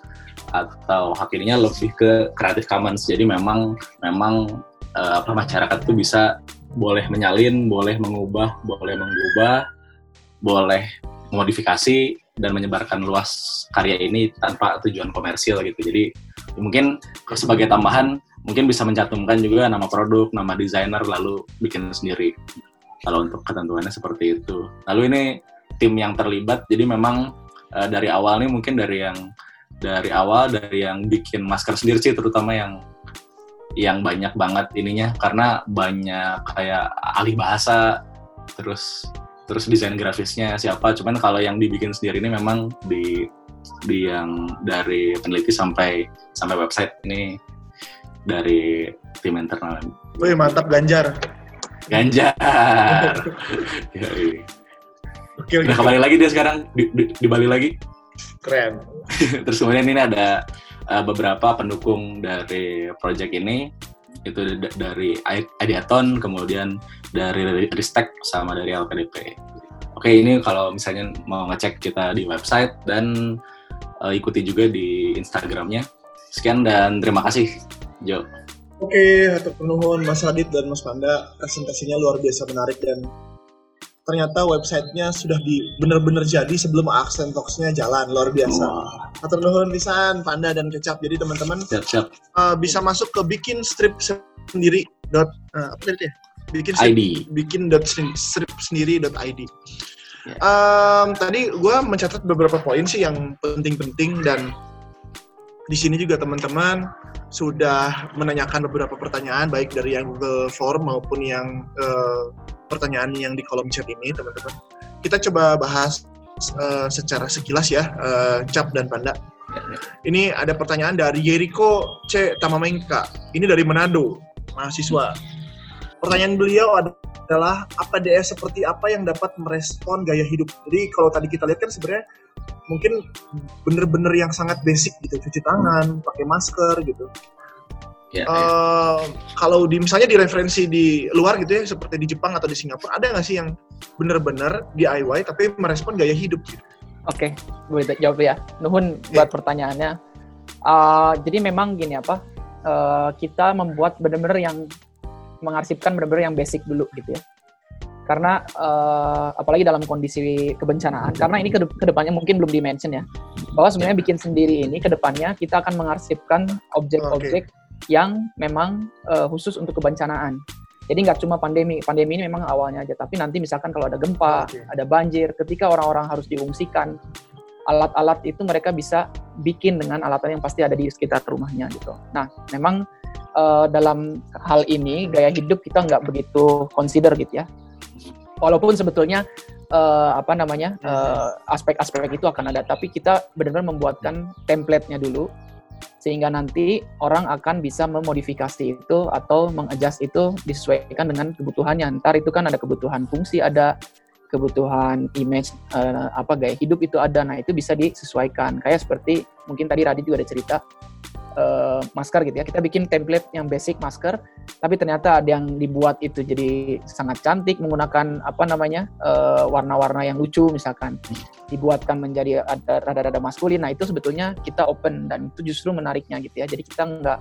atau hak ininya lebih ke Creative Commons. Jadi memang memang uh, apa masyarakat tuh bisa boleh menyalin, boleh mengubah, boleh mengubah, boleh modifikasi dan menyebarkan luas karya ini tanpa tujuan komersil gitu. Jadi mungkin sebagai tambahan mungkin bisa mencantumkan juga nama produk, nama desainer lalu bikin sendiri kalau untuk ketentuannya seperti itu. Lalu ini tim yang terlibat, jadi memang uh, dari awal nih mungkin dari yang dari awal dari yang bikin masker sendiri sih terutama yang yang banyak banget ininya karena banyak kayak ahli bahasa terus terus desain grafisnya siapa cuman kalau yang dibikin sendiri ini memang di di yang dari peneliti sampai sampai website ini dari tim internal. Wih mantap Ganjar. Ganjar. Oke, Udah kembali lagi dia sekarang di, di, di Bali lagi. Keren. Terus kemudian ini ada uh, beberapa pendukung dari project ini itu dari Ideaton, kemudian dari Ristek sama dari LPDP. Oke, ini kalau misalnya mau ngecek kita di website dan uh, ikuti juga di Instagramnya. Sekian dan terima kasih, Jo. Oke, hatur penuhun Mas Adit dan Mas Panda. Presentasinya luar biasa menarik dan ternyata websitenya sudah di bener-bener jadi sebelum Accent Talks-nya jalan luar biasa. Wow. Hatur nuhun pisan Panda dan Kecap. Jadi teman-teman uh, bisa masuk ke bikin strip sendiri dot uh, apa tadi ya? Bikin strip, ID. bikin dot strip sendiri dot ID. Um, tadi gue mencatat beberapa poin sih yang penting-penting dan di sini juga teman-teman sudah menanyakan beberapa pertanyaan baik dari yang Google Form maupun yang uh, pertanyaan yang di kolom chat ini teman-teman. Kita coba bahas uh, secara sekilas ya uh, Cap dan Panda. Ini ada pertanyaan dari Yeriko C Tamamengka. Ini dari Manado, mahasiswa. Pertanyaan beliau adalah apa DS seperti apa yang dapat merespon gaya hidup. Jadi kalau tadi kita lihat kan sebenarnya mungkin bener-bener yang sangat basic gitu cuci tangan pakai masker gitu Ya, uh. Kalau di misalnya di referensi di luar gitu ya, seperti di Jepang atau di Singapura, ada nggak sih yang bener-bener DIY tapi merespon gaya hidup gitu? Oke, okay, boleh jawab ya. Nuhun yeah. buat pertanyaannya. Uh, jadi memang gini apa, uh, kita membuat bener-bener yang mengarsipkan bener-bener yang basic dulu gitu ya karena uh, apalagi dalam kondisi kebencanaan karena ini ke depannya mungkin belum dimention ya bahwa sebenarnya bikin sendiri ini ke depannya kita akan mengarsipkan objek-objek okay. Yang memang uh, khusus untuk kebencanaan. Jadi nggak cuma pandemi pandemi ini memang awalnya aja tapi nanti misalkan kalau ada gempa okay. ada banjir ketika orang-orang harus diungsikan alat-alat itu mereka bisa bikin dengan alatan yang pasti ada di sekitar rumahnya gitu. Nah memang uh, dalam hal ini gaya hidup kita nggak begitu consider gitu ya. Walaupun sebetulnya uh, apa namanya uh, aspek-aspek itu akan ada tapi kita benar-benar membuatkan template-nya dulu sehingga nanti orang akan bisa memodifikasi itu atau mengadjust itu disesuaikan dengan kebutuhannya. Ntar itu kan ada kebutuhan fungsi, ada kebutuhan image uh, apa gaya hidup itu ada. Nah, itu bisa disesuaikan. Kayak seperti mungkin tadi Radit juga ada cerita uh, masker gitu ya. Kita bikin template yang basic masker, tapi ternyata ada yang dibuat itu jadi sangat cantik menggunakan apa namanya uh, warna-warna yang lucu misalkan dibuatkan menjadi rada-rada maskulin. Nah itu sebetulnya kita open dan itu justru menariknya gitu ya. Jadi kita nggak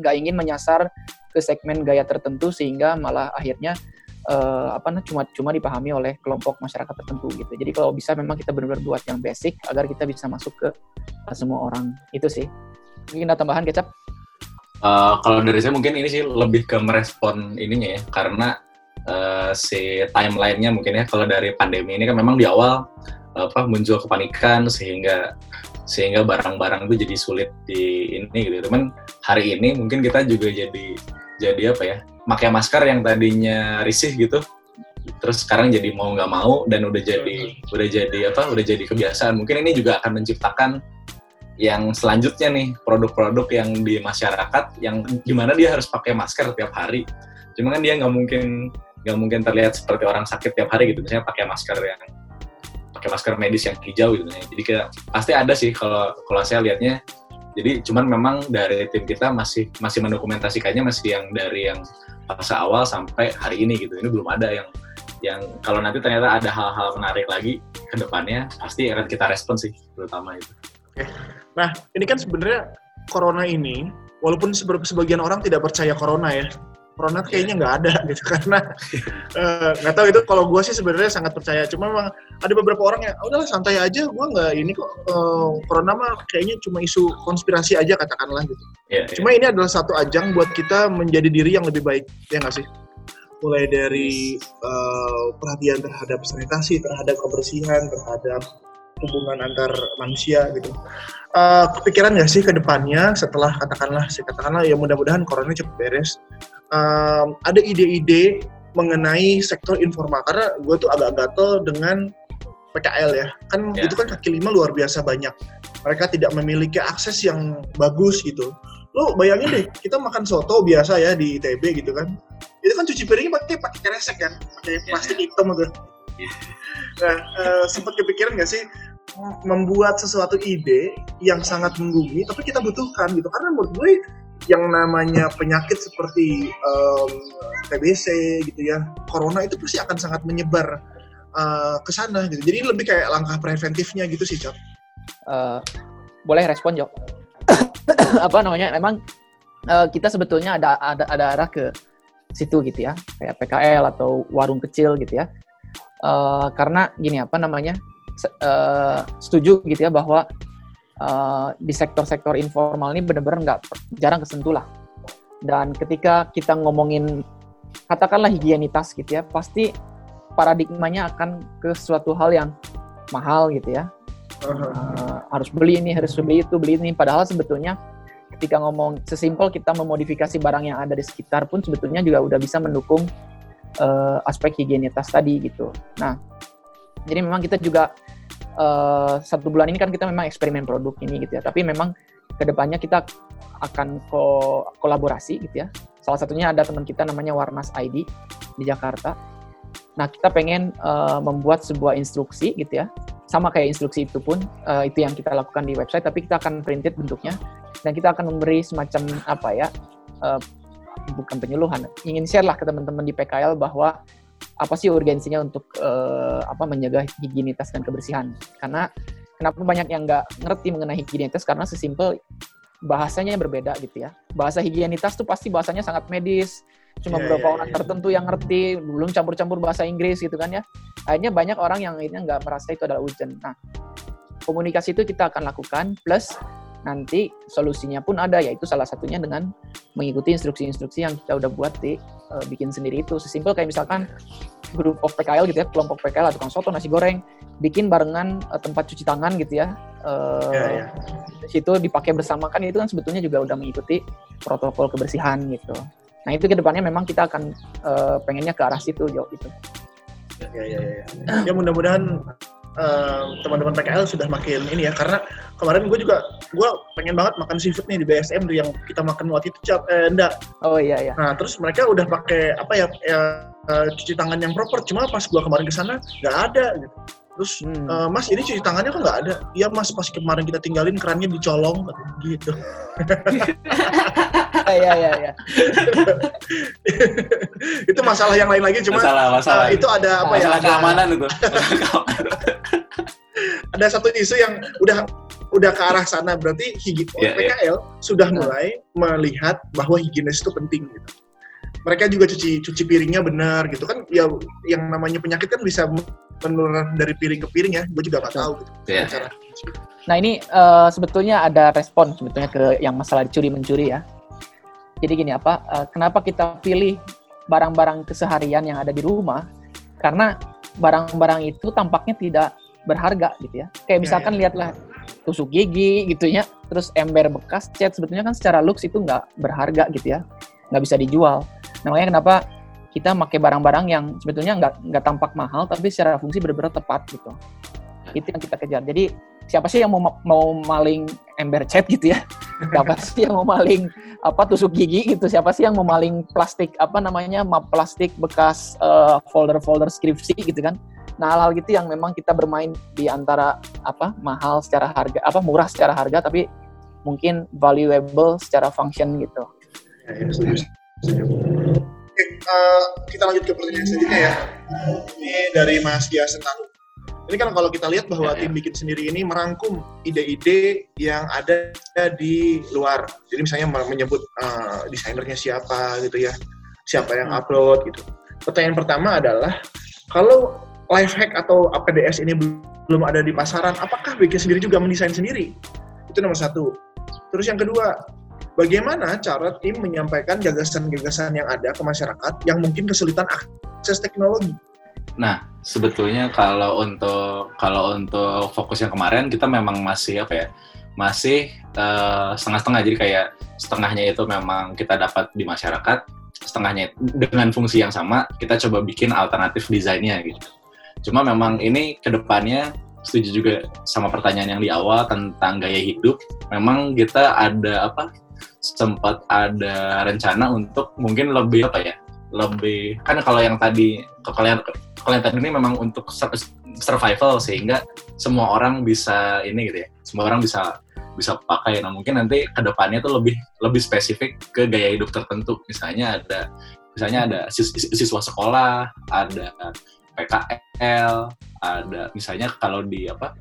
nggak ingin menyasar ke segmen gaya tertentu sehingga malah akhirnya uh, apa nah cuma cuma dipahami oleh kelompok masyarakat tertentu gitu. Jadi kalau bisa memang kita benar-benar buat yang basic agar kita bisa masuk ke semua orang. Itu sih. Mungkin ada tambahan kecap? Uh, kalau dari saya mungkin ini sih lebih ke merespon ininya ya, karena uh, si timelinenya mungkin ya kalau dari pandemi ini kan memang di awal apa muncul kepanikan sehingga sehingga barang-barang itu jadi sulit di ini gitu. Cuman hari ini mungkin kita juga jadi jadi apa ya? Pakai masker yang tadinya risih gitu, terus sekarang jadi mau nggak mau dan udah jadi udah jadi apa? Udah jadi kebiasaan. Mungkin ini juga akan menciptakan yang selanjutnya nih produk-produk yang di masyarakat yang gimana dia harus pakai masker tiap hari. Cuma kan dia nggak mungkin nggak mungkin terlihat seperti orang sakit tiap hari gitu. Misalnya pakai masker yang pakai masker medis yang hijau gitu. Jadi kayak pasti ada sih kalau kalau saya lihatnya. Jadi cuman memang dari tim kita masih masih mendokumentasikannya masih yang dari yang fase awal sampai hari ini gitu. Ini belum ada yang yang kalau nanti ternyata ada hal-hal menarik lagi ke depannya pasti akan kita respon sih terutama itu. Oke. Nah, ini kan sebenarnya corona ini, walaupun sebagian orang tidak percaya corona ya, corona kayaknya nggak ada gitu karena eh, nggak uh, tahu itu kalau gue sih sebenarnya sangat percaya cuma memang ada beberapa orang yang udahlah santai aja gue nggak ini kok uh, corona mah kayaknya cuma isu konspirasi aja katakanlah gitu yeah, iya. cuma yeah. ini adalah satu ajang buat kita menjadi diri yang lebih baik ya nggak sih mulai dari uh, perhatian terhadap sanitasi terhadap kebersihan terhadap hubungan antar manusia gitu. Uh, kepikiran nggak sih ke depannya setelah katakanlah, sih katakanlah ya mudah-mudahan corona cepat beres. Uh, ada ide-ide mengenai sektor informal karena gue tuh agak gatel dengan PKL ya kan yeah. itu kan kaki lima luar biasa banyak mereka tidak memiliki akses yang bagus gitu lo bayangin deh kita makan soto biasa ya di ITB gitu kan itu kan cuci piringnya pakai pakai kresek kan pakai iya. plastik hitam gitu nah uh, sempat kepikiran gak sih membuat sesuatu ide yang sangat menggumi tapi kita butuhkan gitu. Karena menurut gue yang namanya penyakit seperti um, TBC gitu ya corona itu pasti akan sangat menyebar uh, ke sana gitu. Jadi lebih kayak langkah preventifnya gitu sih cok. Uh, boleh respon Jok apa namanya? Memang uh, kita sebetulnya ada ada ada arah ke situ gitu ya. Kayak PKL atau warung kecil gitu ya. Uh, karena gini apa namanya uh, setuju gitu ya bahwa uh, di sektor-sektor informal ini benar-benar nggak jarang kesentuh lah. Dan ketika kita ngomongin katakanlah higienitas gitu ya, pasti paradigmanya akan ke suatu hal yang mahal gitu ya. Uh, harus beli ini, harus beli itu, beli ini. Padahal sebetulnya ketika ngomong sesimpel kita memodifikasi barang yang ada di sekitar pun sebetulnya juga udah bisa mendukung uh, aspek higienitas tadi gitu. Nah, jadi memang kita juga uh, satu bulan ini kan kita memang eksperimen produk ini gitu ya. Tapi memang ke depannya kita akan ko kolaborasi gitu ya. Salah satunya ada teman kita namanya Warnas ID di Jakarta. Nah kita pengen uh, membuat sebuah instruksi gitu ya. Sama kayak instruksi itu pun uh, itu yang kita lakukan di website. Tapi kita akan printed bentuknya dan kita akan memberi semacam apa ya. Uh, bukan penyuluhan, ingin share lah ke teman-teman di PKL bahwa apa sih urgensinya untuk uh, apa menjaga higienitas dan kebersihan? Karena kenapa banyak yang nggak ngerti mengenai higienitas? Karena sesimpel bahasanya yang berbeda gitu ya. Bahasa higienitas tuh pasti bahasanya sangat medis. Cuma yeah, beberapa yeah, orang yeah. tertentu yang ngerti belum campur-campur bahasa Inggris gitu kan ya. Akhirnya banyak orang yang akhirnya nggak merasa itu adalah urgent. Nah komunikasi itu kita akan lakukan plus nanti solusinya pun ada yaitu salah satunya dengan mengikuti instruksi-instruksi yang kita udah buat di uh, bikin sendiri itu. Sesimpel kayak misalkan grup of PKL gitu ya kelompok PKL atau soto nasi goreng bikin barengan uh, tempat cuci tangan gitu ya. Uh, yeah, yeah. situ dipakai bersama. Kan itu kan sebetulnya juga udah mengikuti protokol kebersihan gitu. Nah itu ke depannya memang kita akan uh, pengennya ke arah situ jauh itu Ya, ya, ya. Ya mudah-mudahan eh, teman-teman PKL sudah makin ini ya karena kemarin gue juga gue pengen banget makan seafood nih di BSM tuh yang kita makan waktu itu cap eh, enggak Oh iya iya. Nah, terus mereka udah pakai apa ya, ya eh, cuci tangan yang proper. Cuma pas gua kemarin ke sana nggak ada gitu. Terus Hmm. "Eh, Mas ini cuci tangannya kok nggak ada? Iya Mas pas kemarin kita tinggalin kerannya dicolong gitu. Iya iya iya. itu masalah yang lain lagi. Cuma masalah masalah eh, itu ada apa ya? masalah Ada, keamanan itu ada satu isu yang udah udah ke arah sana. Berarti higi, Iya, iya. PKL sudah mulai melihat bahwa higienis itu penting gitu. Mereka juga cuci cuci piringnya benar gitu kan ya yang namanya penyakit kan bisa menular dari piring ke piring ya gue juga nggak tahu gitu Iya. cara Nah ini eh, sebetulnya ada respon sebetulnya ke yang masalah curi mencuri ya. Jadi gini apa? eh, kenapa kita pilih barang-barang keseharian yang ada di rumah? Karena barang-barang itu tampaknya tidak berharga gitu ya. Kayak Ya, misalkan lihatlah tusuk gigi gitu ya, terus ember bekas cat sebetulnya kan secara looks itu nggak berharga gitu ya, nggak bisa dijual. Nah, makanya kenapa kita pakai barang-barang yang sebetulnya nggak nggak tampak mahal tapi secara fungsi benar-benar tepat gitu. Itu yang kita kejar. Jadi siapa sih yang mau mau maling ember cat gitu ya? Siapa sih yang mau maling apa tusuk gigi gitu? Siapa sih yang mau maling plastik apa namanya map plastik bekas eh, folder-folder skripsi gitu kan? Nah hal-hal gitu yang memang kita bermain di antara apa mahal secara harga apa murah secara harga tapi mungkin valuable secara function gitu. Ya, ya, setuju, setuju. Oke, eh, kita lanjut ke pertanyaan selanjutnya ya. Ini dari Mas Dia Sentaru. Ini kan kalau kita lihat bahwa Ya, ya. tim bikin sendiri ini merangkum ide-ide yang ada di luar. Jadi misalnya menyebut eh, desainernya siapa gitu ya, siapa yang Hmm. upload gitu. Pertanyaan pertama adalah kalau life hack atau APDS ini belum ada di pasaran, apakah bikin sendiri juga mendesain sendiri? Itu nomor satu. Terus yang kedua, bagaimana cara tim menyampaikan gagasan-gagasan yang ada ke masyarakat yang mungkin kesulitan akses teknologi? Nah, sebetulnya kalau untuk kalau untuk fokus yang kemarin kita memang masih apa ya? Masih eh, setengah-setengah. Jadi kayak setengahnya itu memang kita dapat di masyarakat, setengahnya dengan fungsi yang sama kita coba bikin alternatif desainnya gitu. Cuma memang ini ke depannya setuju juga sama pertanyaan yang di awal tentang gaya hidup. Memang kita ada apa? Sempat ada rencana untuk mungkin lebih apa ya? Lebih kan kalau yang tadi kalau yang tadi ini memang untuk sur- survival sehingga semua orang bisa ini gitu ya. Semua orang bisa bisa pakai. Nah mungkin nanti ke depannya tuh lebih lebih spesifik ke gaya hidup tertentu. Misalnya ada misalnya ada sis- sis- siswa sekolah ada PKL ada misalnya kalau di apa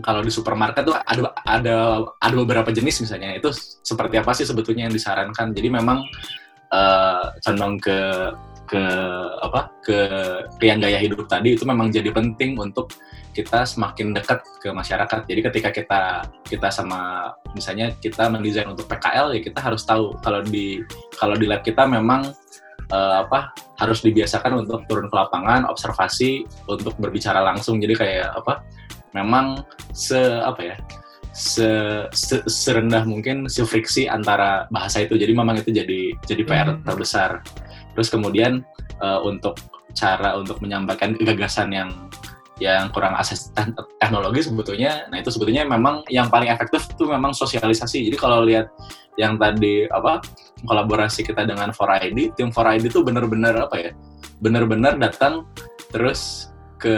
kalau di supermarket tuh ada ada ada beberapa jenis misalnya. Itu seperti apa sih sebetulnya yang disarankan? Jadi memang eh, condong ke ke apa ke yang gaya hidup tadi itu memang jadi penting untuk kita semakin dekat ke masyarakat. Jadi ketika kita kita sama misalnya kita mendesain untuk PKL ya kita harus tahu kalau di kalau di lab kita memang eh, apa harus dibiasakan untuk turun ke lapangan, observasi untuk berbicara langsung. Jadi kayak apa? Memang se apa ya? Se, se- serendah mungkin se friksi antara bahasa itu. Jadi memang itu jadi jadi PR Hmm. terbesar. Terus kemudian eh, untuk cara untuk menyampaikan gagasan yang yang kurang akses te- teknologi sebetulnya, nah itu sebetulnya memang yang paling efektif itu memang sosialisasi. Jadi kalau lihat yang tadi apa kolaborasi kita dengan 4ID, tim 4ID itu benar-benar apa ya, benar-benar datang terus ke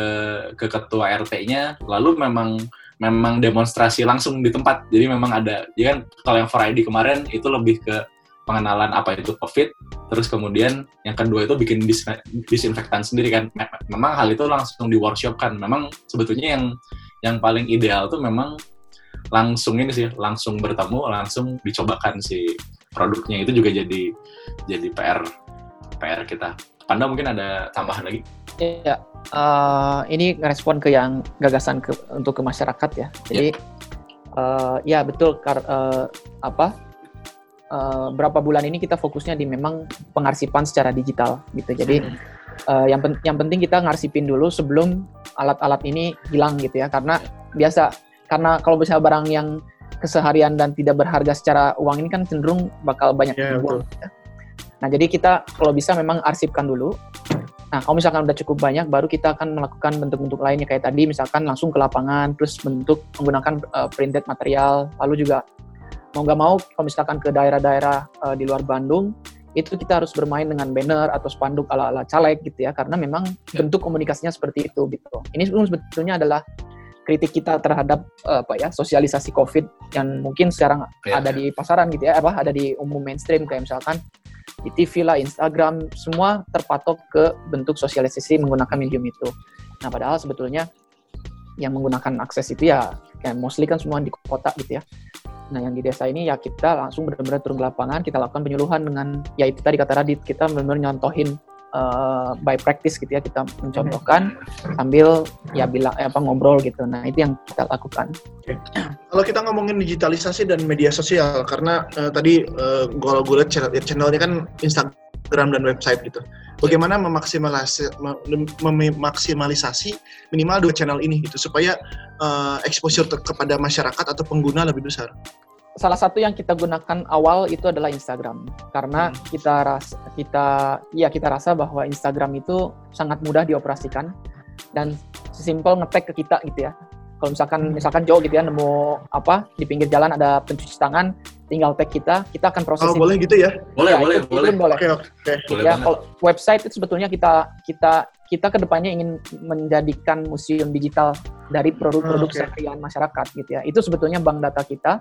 ke ketua RT-nya, lalu memang memang demonstrasi langsung di tempat. Jadi memang ada, jadi kan kalau yang 4ID kemarin itu lebih ke pengenalan apa itu COVID, terus kemudian yang kedua itu bikin dis- disinfektan sendiri kan. Me- Memang hal itu langsung di workshop kan. Memang sebetulnya yang yang paling ideal tuh memang langsung ini sih, langsung bertemu, langsung dicobakan si produknya itu juga jadi jadi PR PR kita. Panda mungkin ada tambahan lagi? Ya, eh, ini ngerespon ke yang gagasan ke, untuk ke masyarakat ya. Jadi eh, ya betul kar, eh, apa eh, berapa bulan ini kita fokusnya di memang pengarsipan secara digital gitu. Jadi eh, yang pen- yang penting kita ngarsipin dulu sebelum alat-alat ini hilang gitu ya. Karena biasa karena kalau misalnya barang yang keseharian dan tidak berharga secara uang ini kan cenderung bakal banyak Ya, dibuang. ya. Nah, jadi kita kalau bisa memang arsipkan dulu. Nah, kalau misalkan udah cukup banyak, baru kita akan melakukan bentuk-bentuk lainnya kayak tadi, misalkan langsung ke lapangan, terus bentuk menggunakan uh, printed material, lalu juga mau nggak mau, kalau misalkan ke daerah-daerah uh, di luar Bandung, itu kita harus bermain dengan banner atau spanduk ala-ala caleg gitu ya, karena memang ya. bentuk komunikasinya seperti itu gitu. Ini sebetulnya adalah kritik kita terhadap uh, apa ya sosialisasi COVID yang mungkin sekarang ya, ada di pasaran gitu ya, apa ada di umum mainstream kayak misalkan di TV lah, Instagram, semua terpatok ke bentuk sosialisasi menggunakan medium itu. Nah, padahal sebetulnya yang menggunakan akses itu ya kayak mostly kan semua di kota gitu ya. Nah, yang di desa ini ya kita langsung benar-benar turun ke lapangan, kita lakukan penyuluhan dengan ya itu tadi kata Radit, kita benar-benar nyontohin uh, by practice gitu ya kita mencontohkan sambil ya bilang eh, apa ngobrol gitu. Nah itu yang kita lakukan. Okay. Kalau kita ngomongin digitalisasi dan media sosial karena uh, tadi uh, kalau gue lihat channel, channelnya kan Instagram dan website gitu. Bagaimana memaksimalisasi, memaksimalisasi minimal dua channel ini gitu supaya uh, exposure kepada masyarakat atau pengguna lebih besar salah satu yang kita gunakan awal itu adalah Instagram karena hmm. kita rasa kita ya kita rasa bahwa Instagram itu sangat mudah dioperasikan dan sesimpel ngetek ke kita gitu ya kalau misalkan hmm. misalkan jauh gitu ya nemu apa di pinggir jalan ada pencuci tangan tinggal tag kita kita akan proses oh, boleh gitu ya? Boleh ya, boleh itu, boleh. itu boleh. Oke oke okay. ya kalau website itu sebetulnya kita kita kita ke depannya ingin menjadikan museum digital dari produk-produk oh, okay. masyarakat gitu ya. Itu sebetulnya bank data kita.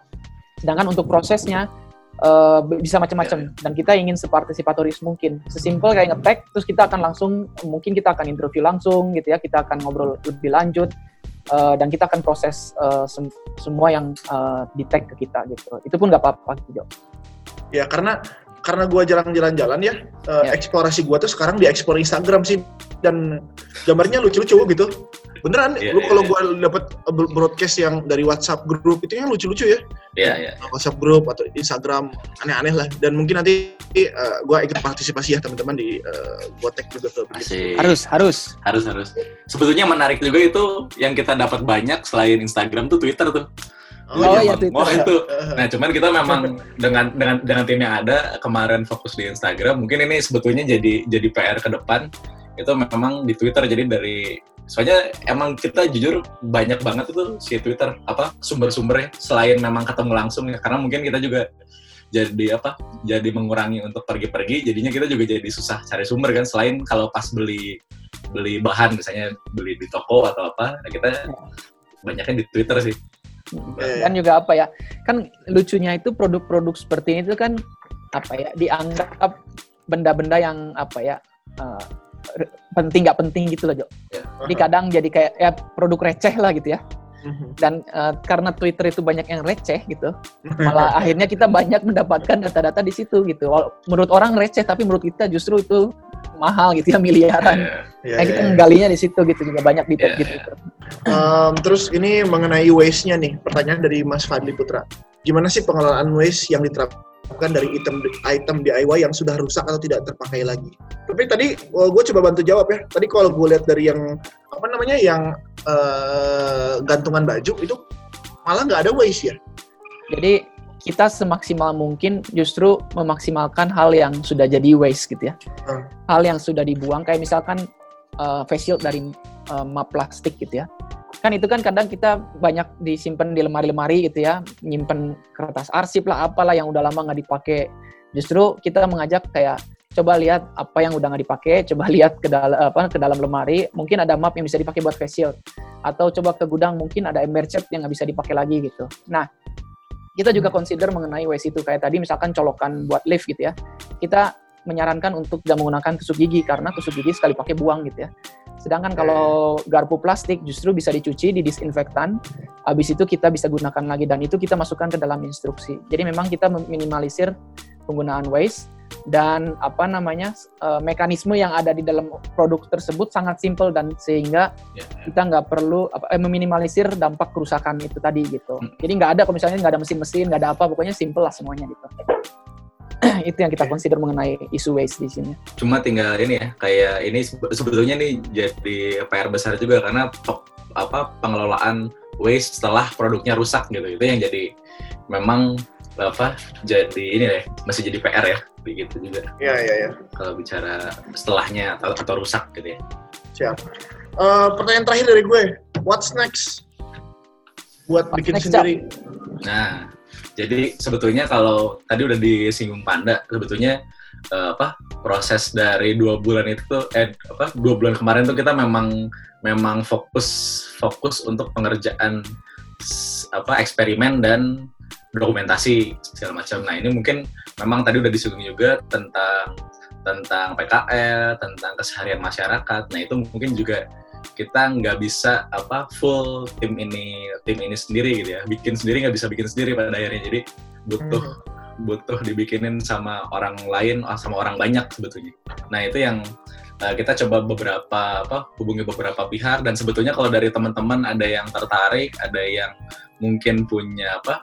Sedangkan untuk prosesnya uh, bisa macam-macam. Dan kita ingin separtisipatoris mungkin. Sesimpel kayak ngetek terus kita akan langsung mungkin kita akan interview langsung gitu ya, kita akan ngobrol lebih lanjut uh, dan kita akan proses uh, sem semua yang uh, di tag ke kita gitu. Itu pun nggak apa-apa gitu. Ya karena karena gue jarang jalan-jalan ya, uh, ya, eksplorasi gue tuh sekarang di explore Instagram sih. Dan gambarnya lucu-lucu gitu. Beneran yeah, lu yeah, kalau yeah. gue dapet broadcast yang dari WhatsApp grup itu yang lucu-lucu ya. Yeah, yeah. WhatsApp grup atau Instagram aneh-aneh lah. Dan mungkin nanti uh, eh, gue ikut partisipasi ya teman-teman di uh, gue tag juga tuh. Harus harus. Harus harus. Sebetulnya menarik juga itu yang kita dapat banyak selain Instagram tuh Twitter tuh Oh, oh iya, Twitter. Oh itu. Nah, cuman kita memang dengan dengan dengan tim yang ada kemarin fokus di Instagram. Mungkin ini sebetulnya jadi jadi PR ke depan itu memang di Twitter. Jadi dari soalnya emang kita jujur banyak banget itu si Twitter apa sumber-sumbernya selain memang ketemu langsung ya karena mungkin kita juga jadi apa jadi mengurangi untuk pergi-pergi jadinya kita juga jadi susah cari sumber kan selain kalau pas beli beli bahan misalnya beli di toko atau apa nah kita banyaknya di Twitter sih kan juga apa ya kan lucunya itu produk-produk seperti ini itu kan apa ya dianggap benda-benda yang apa ya uh, penting nggak penting gitu loh Jo. Yeah. Jadi kadang jadi kayak ya produk receh lah gitu ya. Mhm. Dan uh, karena Twitter itu banyak yang receh gitu, malah akhirnya kita banyak mendapatkan data-data di situ gitu. Menurut orang receh, tapi menurut kita justru itu mahal gitu ya miliaran. Yeah, yeah, nah, kita yeah. menggalinya di situ gitu juga banyak di yeah, gitu. Yeah. Um, terus ini mengenai waste-nya nih, pertanyaan dari Mas Fadli Putra. Gimana sih pengelolaan waste yang diterapkan dari item item DIY yang sudah rusak atau tidak terpakai lagi. Tapi tadi well, gue coba bantu jawab ya. Tadi kalau gue lihat dari yang apa namanya yang uh, gantungan baju itu malah nggak ada waste ya. Jadi kita semaksimal mungkin justru memaksimalkan hal yang sudah jadi waste gitu ya. Hmm. Hal yang sudah dibuang kayak misalkan uh, face shield dari uh, map plastik gitu ya kan itu kan kadang kita banyak disimpan di lemari-lemari gitu ya nyimpen kertas arsip lah apalah yang udah lama nggak dipakai justru kita mengajak kayak coba lihat apa yang udah nggak dipakai coba lihat ke dalam apa ke dalam lemari mungkin ada map yang bisa dipakai buat face shield atau coba ke gudang mungkin ada ember cat yang nggak bisa dipakai lagi gitu nah kita juga consider mengenai waste itu kayak tadi misalkan colokan buat lift gitu ya. Kita menyarankan untuk tidak menggunakan tusuk gigi karena tusuk gigi sekali pakai buang gitu ya. Sedangkan kalau garpu plastik justru bisa dicuci, didisinfektan, habis itu kita bisa gunakan lagi. Dan itu kita masukkan ke dalam instruksi. Jadi memang kita meminimalisir penggunaan waste dan apa namanya uh, mekanisme yang ada di dalam produk tersebut sangat simpel dan sehingga yeah, yeah. kita nggak perlu apa, eh, meminimalisir dampak kerusakan itu tadi gitu. Hmm. Jadi nggak ada kalau misalnya nggak ada mesin-mesin, nggak ada apa, pokoknya simple lah semuanya gitu. itu yang kita consider mengenai isu waste di sini. Cuma tinggal ini ya, kayak ini sebetulnya nih jadi PR besar juga karena apa pengelolaan waste setelah produknya rusak gitu. Itu yang jadi memang apa jadi ini deh masih jadi PR ya begitu juga Iya, iya, iya. kalau bicara setelahnya atau, atau rusak gitu ya Siap. Eh, pertanyaan terakhir dari gue, what's next? Buat What's bikin next, sendiri. Nah, jadi sebetulnya kalau tadi udah disinggung Panda, sebetulnya eh, apa proses dari dua bulan itu tuh, eh apa dua bulan kemarin tuh kita memang memang fokus fokus untuk pengerjaan apa eksperimen dan dokumentasi segala macam. Nah ini mungkin memang tadi udah disinggung juga tentang tentang PKL, tentang keseharian masyarakat. Nah itu mungkin juga kita nggak bisa apa full tim ini tim ini sendiri gitu ya. Bikin sendiri nggak bisa bikin sendiri pada akhirnya. Jadi butuh butuh dibikinin sama orang lain ah, sama orang banyak sebetulnya. Nah itu yang eh, kita coba beberapa apa hubungi beberapa pihak. Dan sebetulnya kalau dari teman-teman ada yang tertarik ada yang mungkin punya apa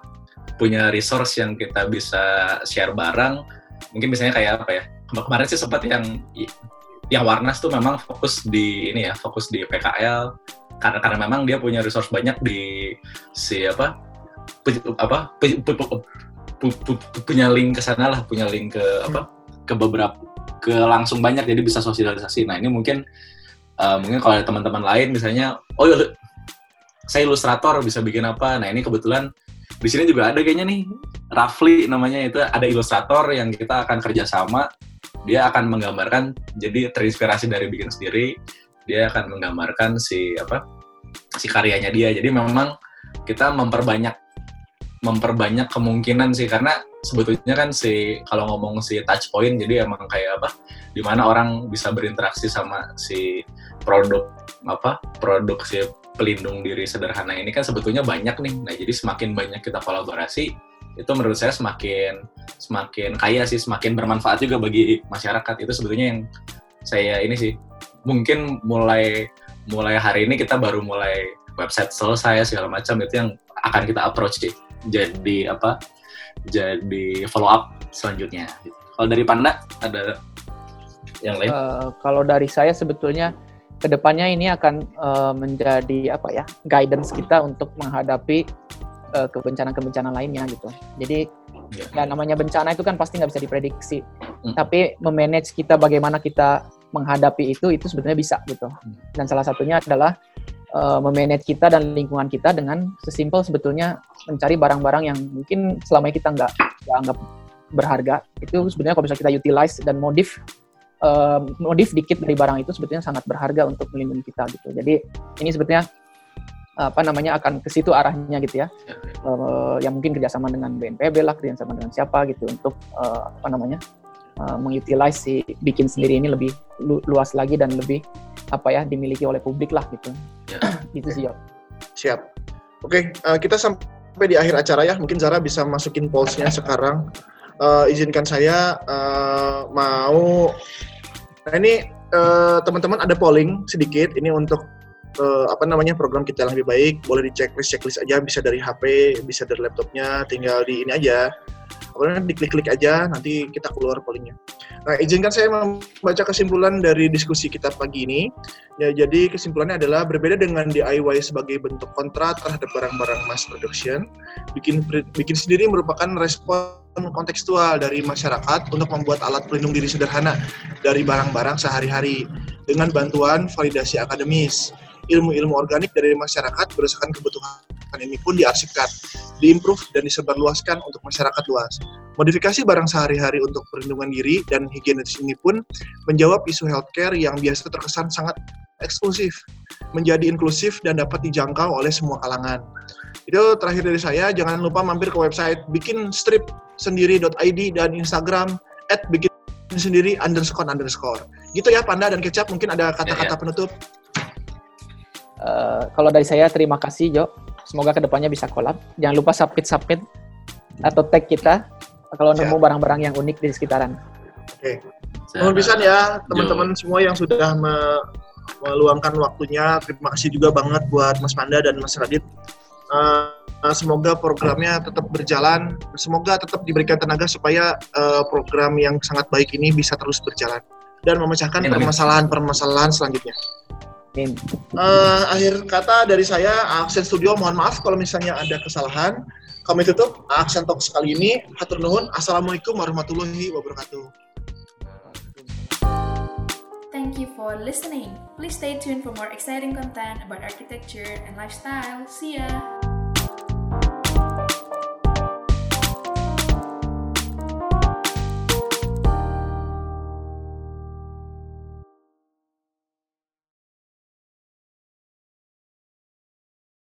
punya resource yang kita bisa share bareng. Mungkin misalnya kayak apa ya? Kema- kemarin sih sempat yang yang Warnas tuh memang fokus di ini ya fokus di PKL karena karena memang dia punya resource banyak di si apa? Pu- apa? Pu- pu- pu- pu- pu- punya link ke sana lah punya link ke apa? Ke beberapa ke langsung banyak jadi bisa sosialisasi. Nah ini mungkin eh, mungkin kalau ada teman-teman lain misalnya oh iya saya ilustrator bisa bikin apa? Nah ini kebetulan di sini juga ada kayaknya nih Rafli namanya itu ada ilustrator yang kita akan kerjasama dia akan menggambarkan jadi terinspirasi dari bikin sendiri dia akan menggambarkan si apa si karyanya dia. Jadi memang kita memperbanyak memperbanyak kemungkinan sih karena sebetulnya kan si kalau ngomong si touch point jadi emang kayak apa di mana orang bisa berinteraksi sama si produk apa produk si pelindung diri sederhana ini kan sebetulnya banyak nih. Nah jadi semakin banyak kita kolaborasi itu menurut saya semakin semakin kaya sih semakin bermanfaat juga bagi masyarakat. Itu sebetulnya yang saya ini sih. Mungkin mulai mulai hari ini kita baru mulai website selesai segala macam itu yang akan kita approach sih. Jadi apa? Jadi follow up selanjutnya. Kalau dari Panda ada yang lain? Eh, kalau dari saya sebetulnya ke depannya ini akan eh, menjadi apa ya guidance kita untuk menghadapi eh, kebencanaan-kebencanaan lainnya gitu. Jadi Ya. ya namanya bencana itu kan pasti nggak bisa diprediksi. Hmm. Tapi memanage kita bagaimana kita menghadapi itu itu sebenarnya bisa gitu. Dan salah satunya adalah eh, memanage kita dan lingkungan kita dengan sesimpel sebetulnya mencari barang-barang yang mungkin selama ini kita nggak nggak anggap berharga itu sebenarnya kalau bisa kita utilize dan modif eh, modif dikit dari barang itu sebetulnya sangat berharga untuk melindungi kita gitu. Jadi ini sebetulnya apa namanya akan ke situ arahnya gitu ya. Ya, ya. Eh, yang mungkin kerjasama dengan BNPB lah, kerjasama dengan siapa gitu untuk eh, apa namanya eh, mengutilize si bikin sendiri ini lebih lu- luas lagi dan lebih apa ya dimiliki oleh publik lah gitu. Ya. gitu sih Yo. Siap. Oke, eh, kita sampai di akhir acara ya. Mungkin Zara bisa masukin polls-nya sekarang. Eh, izinkan saya eh, mau. Nah ini eh, teman-teman ada polling sedikit. Ini untuk eh, apa namanya program kita yang lebih baik. Boleh di checklist checklist aja. Bisa dari HP, bisa dari laptopnya. Tinggal di ini aja. Namanya diklik-klik aja. Nanti kita keluar pollingnya. Nah izinkan saya membaca kesimpulan dari diskusi kita pagi ini. Ya, jadi kesimpulannya adalah berbeda dengan DIY sebagai bentuk kontra terhadap barang-barang mass production, bikin bikin sendiri merupakan respon kontekstual dari masyarakat untuk membuat alat pelindung diri sederhana dari barang-barang sehari-hari dengan bantuan validasi akademis. Ilmu-ilmu organik dari masyarakat berdasarkan kebutuhan ini pun diarsipkan, diimprove dan disebarluaskan untuk masyarakat luas. Modifikasi barang sehari-hari untuk perlindungan diri dan higienis ini pun menjawab isu healthcare yang biasa terkesan sangat eksklusif, menjadi inklusif dan dapat dijangkau oleh semua kalangan. Itu terakhir dari saya, jangan lupa mampir ke website bikinsendiri.id dan Instagram at bikin sendiri underscore underscore. Gitu ya Panda dan Kecap, mungkin ada kata-kata Ya, ya. penutup. Eh, kalau dari saya terima kasih Jo. Semoga ke depannya bisa collab. Jangan lupa submit submit atau tag kita kalau Siap. nemu barang-barang yang unik di sekitaran. Mohon bisa ya teman-teman semua yang sudah me- meluangkan waktunya. Terima kasih juga banget buat Mas Panda dan Mas Radit. Eh, semoga programnya tetap berjalan. Semoga tetap diberikan tenaga supaya eh, program yang sangat baik ini bisa terus berjalan dan memecahkan permasalahan-permasalahan selanjutnya. Amin. Eh, akhir kata dari saya, Aksen Studio mohon maaf kalau misalnya ada kesalahan. kami tutup Aksen Talk kali ini. Hatur nuhun. Assalamualaikum warahmatullahi wabarakatuh. You for listening. Please stay tuned for more exciting content about architecture and lifestyle. See ya!